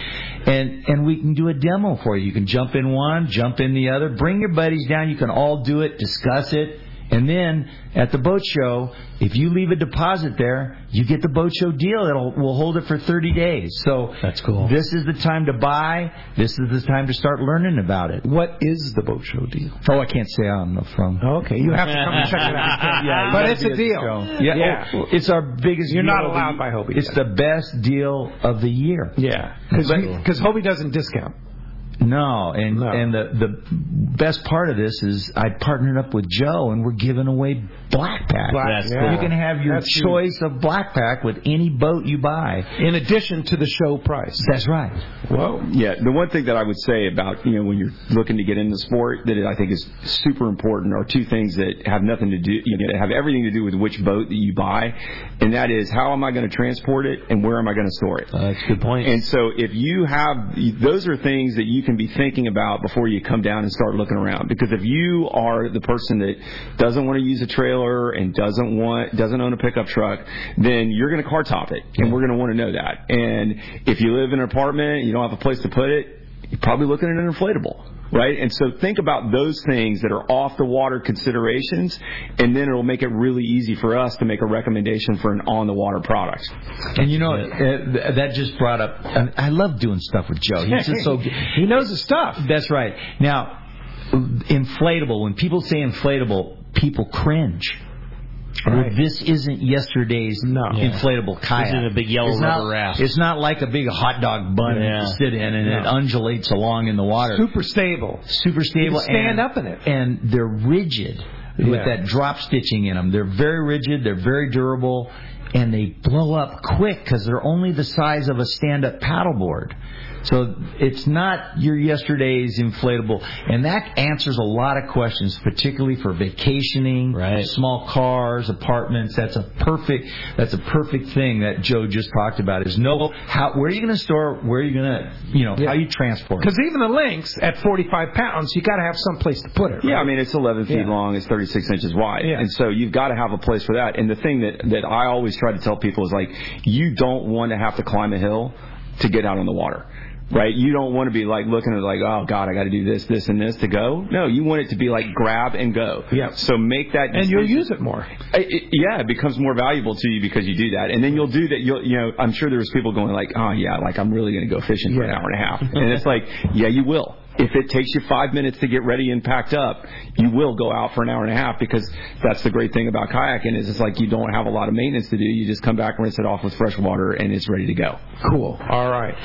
Speaker 5: And and we can do a demo for you. You can jump in one, jump in the other. Bring your buddies down. You can all do it, discuss it. And then at the boat show, if you leave a deposit there, you get the boat show deal. It'll we'll hold it for 30 days. So
Speaker 2: That's cool.
Speaker 5: This is the time to buy. This is the time to start learning about it.
Speaker 2: What is the boat show deal?
Speaker 5: Oh, I can't say on the phone.
Speaker 2: Okay, you have to come and check it out.
Speaker 5: Yeah,
Speaker 2: but it's a deal.
Speaker 5: show. Yeah,
Speaker 2: yeah.
Speaker 5: oh, it's our biggest.
Speaker 2: You're not allowed by Hobie.
Speaker 5: It's the best deal of the year.
Speaker 2: Yeah, because
Speaker 5: cool.
Speaker 2: Hobie doesn't discount.
Speaker 5: No, and
Speaker 2: No.
Speaker 5: and the the best part of this is I partnered up with Joe, and we're giving away black pack.
Speaker 2: Black- That's yeah.
Speaker 5: You can have your
Speaker 2: That's huge.
Speaker 5: choice of black pack with any boat you buy.
Speaker 2: In addition to the show price.
Speaker 5: That's right.
Speaker 2: Well,
Speaker 6: Yeah, the one thing that I would say about you know when you're looking to get into sport that I think is super important are two things that have nothing to do you know have everything to do with which boat that you buy, and that is how am I going to transport it and where am I going to store it.
Speaker 4: that's a good point.
Speaker 6: And so if you have those are things that you can be thinking about before you come down and start looking around because if you are the person that doesn't want to use a trailer and doesn't want doesn't own a pickup truck, then you're going to car top it and we're going to want to know that. And if you live in an apartment, you don't have a place to put it, you're probably looking at an inflatable. Right? And so think about those things that are off the water considerations, and then it'll make it really easy for us to make a recommendation for an on the water product.
Speaker 5: And you know uh, that just brought up. I love doing stuff with Joe. He's just so.
Speaker 2: he knows his stuff.
Speaker 5: That's right. Now, inflatable. When people say inflatable, people cringe.
Speaker 2: Right.
Speaker 5: this isn't yesterday's
Speaker 2: No.
Speaker 5: inflatable kayak.
Speaker 4: isn't a big yellow
Speaker 5: it's
Speaker 4: rubber
Speaker 5: not,
Speaker 4: raft.
Speaker 5: It's not like a big hot dog bun
Speaker 4: Yeah.
Speaker 5: to sit in and
Speaker 2: No.
Speaker 5: it undulates along in the water.
Speaker 2: Super stable.
Speaker 5: Super stable.
Speaker 2: Stand
Speaker 5: and,
Speaker 2: up in it.
Speaker 5: And they're rigid with that drop stitching in them. They're very rigid. They're very durable. And they blow up quick because they're only the size of a stand-up paddleboard. So it's not your yesterday's inflatable, and that answers a lot of questions, particularly for vacationing,
Speaker 4: Right.
Speaker 5: small cars, apartments. That's a perfect. That's a perfect thing that Joe just talked about. Is know how where are you going to store, where are you going to, you know,
Speaker 2: Yeah.
Speaker 5: how you transport. it.
Speaker 2: Because even the Lynx at 45 pounds, you got to have some place to put it.
Speaker 6: Yeah. I mean it's 11 feet
Speaker 2: Yeah.
Speaker 6: long, it's 36 inches wide,
Speaker 2: Yeah.
Speaker 6: and so you've got to have a place for that. And the thing that that I always try to tell people is like, you don't want to have to climb a hill to get out on the water. Right, you don't want to be like looking at like, oh God, I got to do this, this, and this to go. No, you want it to be like grab and go.
Speaker 2: Yeah.
Speaker 6: So make that,
Speaker 2: and you'll use it more.
Speaker 6: It, it- yeah, it becomes more valuable to you because you do that, and then you'll do that. You'll, you know, I'm sure there's people going like, oh yeah, like I'm really going to go fishing for an hour and a half, and it's like, yeah, you will. If it takes you five minutes to get ready and packed up, you will go out for an hour and a half because that's the great thing about kayaking is it's like you don't have a lot of maintenance to do. You just come back, rinse it off with fresh water, and it's ready to go.
Speaker 2: Cool. All right.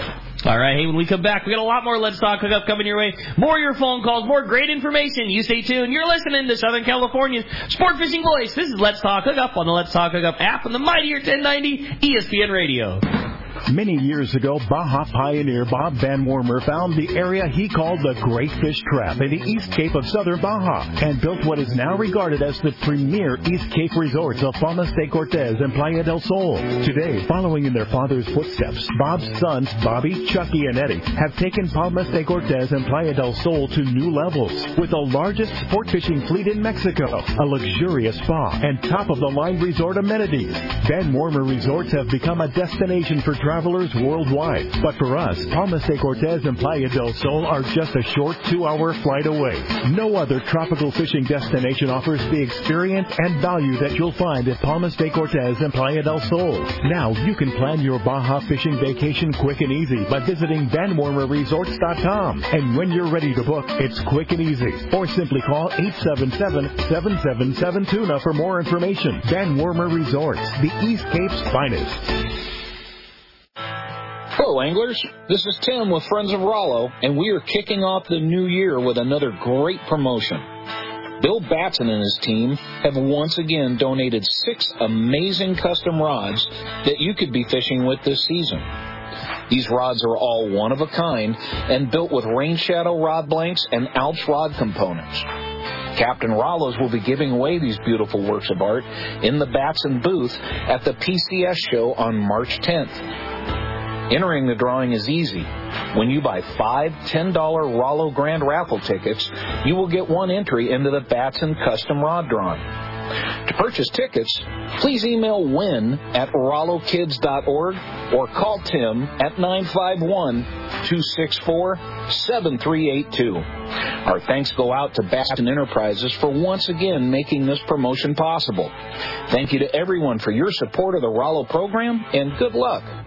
Speaker 4: All right, hey, when we come back, we got a lot more Let's Talk Hookup coming your way. More your phone calls, more great information. You stay tuned. You're listening to Southern California's Sport Fishing Voice. This is Let's Talk Hookup on the Let's Talk Hookup app on the Mightier 1090 ESPN Radio.
Speaker 15: Many years ago, Baja pioneer Bob Van Wormer found the area he called the Great Fish Trap in the East Cape of southern Baja and built what is now regarded as the premier East Cape resorts of Palmas de Cortez and Playa del Sol. Today, following in their father's footsteps, Bob's sons, Bobby, Chucky, and Eddie, have taken Palmas de Cortez and Playa del Sol to new levels with the largest sport fishing fleet in Mexico, a luxurious spa, and top-of-the-line resort amenities. Van Wormer Resorts have become a destination for travelers worldwide. But for us, Palmas de Cortez and Playa del Sol are just a short two-hour flight away. No other tropical fishing destination offers the experience and value that you'll find at Palmas de Cortez and Playa del Sol. Now you can plan your Baja fishing vacation quick and easy by visiting VanWormerResorts.com. And when you're ready to book, it's quick and easy. Or simply call 877-777-TUNA for more information. Van Wormer Resorts, the East Cape's finest.
Speaker 16: Hello, anglers. This is Tim with Friends of Rollo, and we are kicking off the new year with another great promotion. Bill Batson and his team have once again donated six amazing custom rods that you could be fishing with this season. These rods are all one of a kind and built with RainShadow rod blanks and Alps rod components. Captain Rollos will be giving away these beautiful works of art in the Batson booth at the PCS show on March 10th. Entering the drawing is easy. When you buy five $10 Rollo Grand Raffle tickets, you will get one entry into the Batson Custom Rod Drawing. To purchase tickets, please email win at rollokids.org or call Tim at 951-264-7382. Our thanks go out to Batson Enterprises for once again making this promotion possible. Thank you to everyone for your support of the Rollo program and good luck.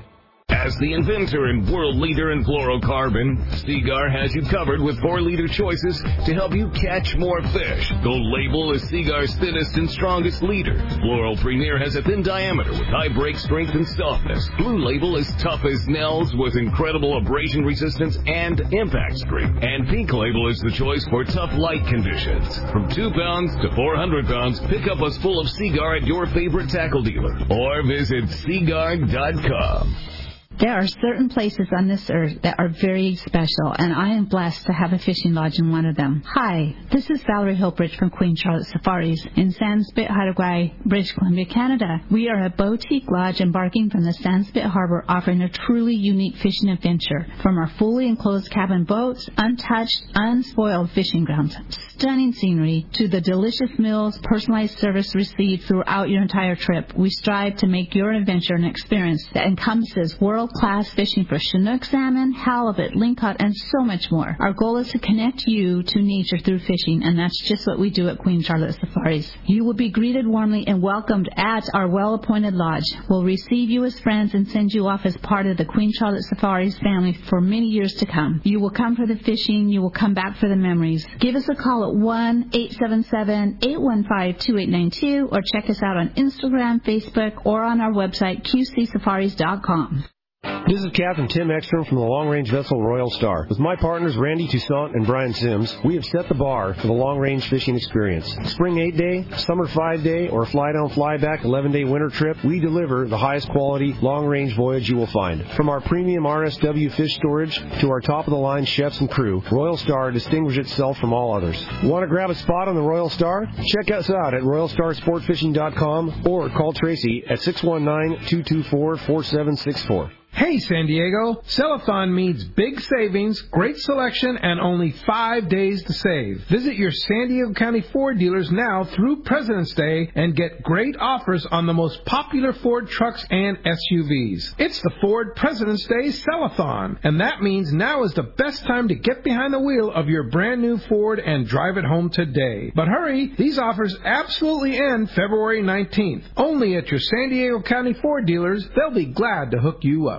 Speaker 7: As the inventor and world leader in fluorocarbon, Seaguar has you covered with 4 leader choices to help you catch more fish. Gold Label is Seaguar's thinnest and strongest leader. Fluoro Premier has a thin diameter with high break strength and softness. Blue Label is tough as nails with incredible abrasion resistance and impact strength. And Pink Label is the choice for tough light conditions. From 2 pounds to 400 pounds, pick up a full of Seaguar at your favorite tackle dealer or visit Seaguar.com.
Speaker 17: There are certain places on this earth that are very special, and I am blessed to have a fishing lodge in one of them. Hi, this is Valerie Hillbridge from Queen Charlotte Safaris in Sandspit, Haida British Columbia, Canada. We are a boutique lodge embarking from the Sandspit Harbor offering a truly unique fishing adventure. From our fully enclosed cabin boats, untouched, unspoiled fishing grounds, stunning scenery, to the delicious meals, personalized service received throughout your entire trip, we strive to make your adventure an experience that encompasses world world-class fishing for Chinook salmon, halibut, lingcod, and so much more. Our goal is to connect you to nature through fishing, and that's just what we do at Queen Charlotte Safaris. You will be greeted warmly and welcomed at our well-appointed lodge. We'll receive you as friends and send you off as part of the Queen Charlotte Safaris family for many years to come. You will come for the fishing, you will come back for the memories. Give us a call at 1-877-815-2892 or check us out on Instagram, Facebook, or on our website, qcsafaris.com.
Speaker 18: This is Captain Tim Ekstrom from the long range vessel Royal Star. With my partners Randy Toussaint and Brian Sims, we have set the bar for the long range fishing experience. Spring 8 day, summer 5 day, or fly down fly back 11 day winter trip, we deliver the highest quality long range voyage you will find. From our premium RSW fish storage to our top of the line chefs and crew, Royal Star distinguishes itself from all others. Want to grab a spot on the Royal Star? Check us out at RoyalStarSportFishing.com or call Tracy at 619 224 4764.
Speaker 2: Hey San Diego, Sellathon means big savings, great selection, and only five days to save. Visit your San Diego County Ford dealers now through President's Day and get great offers on the most popular Ford trucks and SUVs. It's the Ford President's Day Sellathon, and that means now is the best time to get behind the wheel of your brand new Ford and drive it home today. But hurry, these offers absolutely end February 19th. Only at your San Diego County Ford dealers, they'll be glad to hook you up.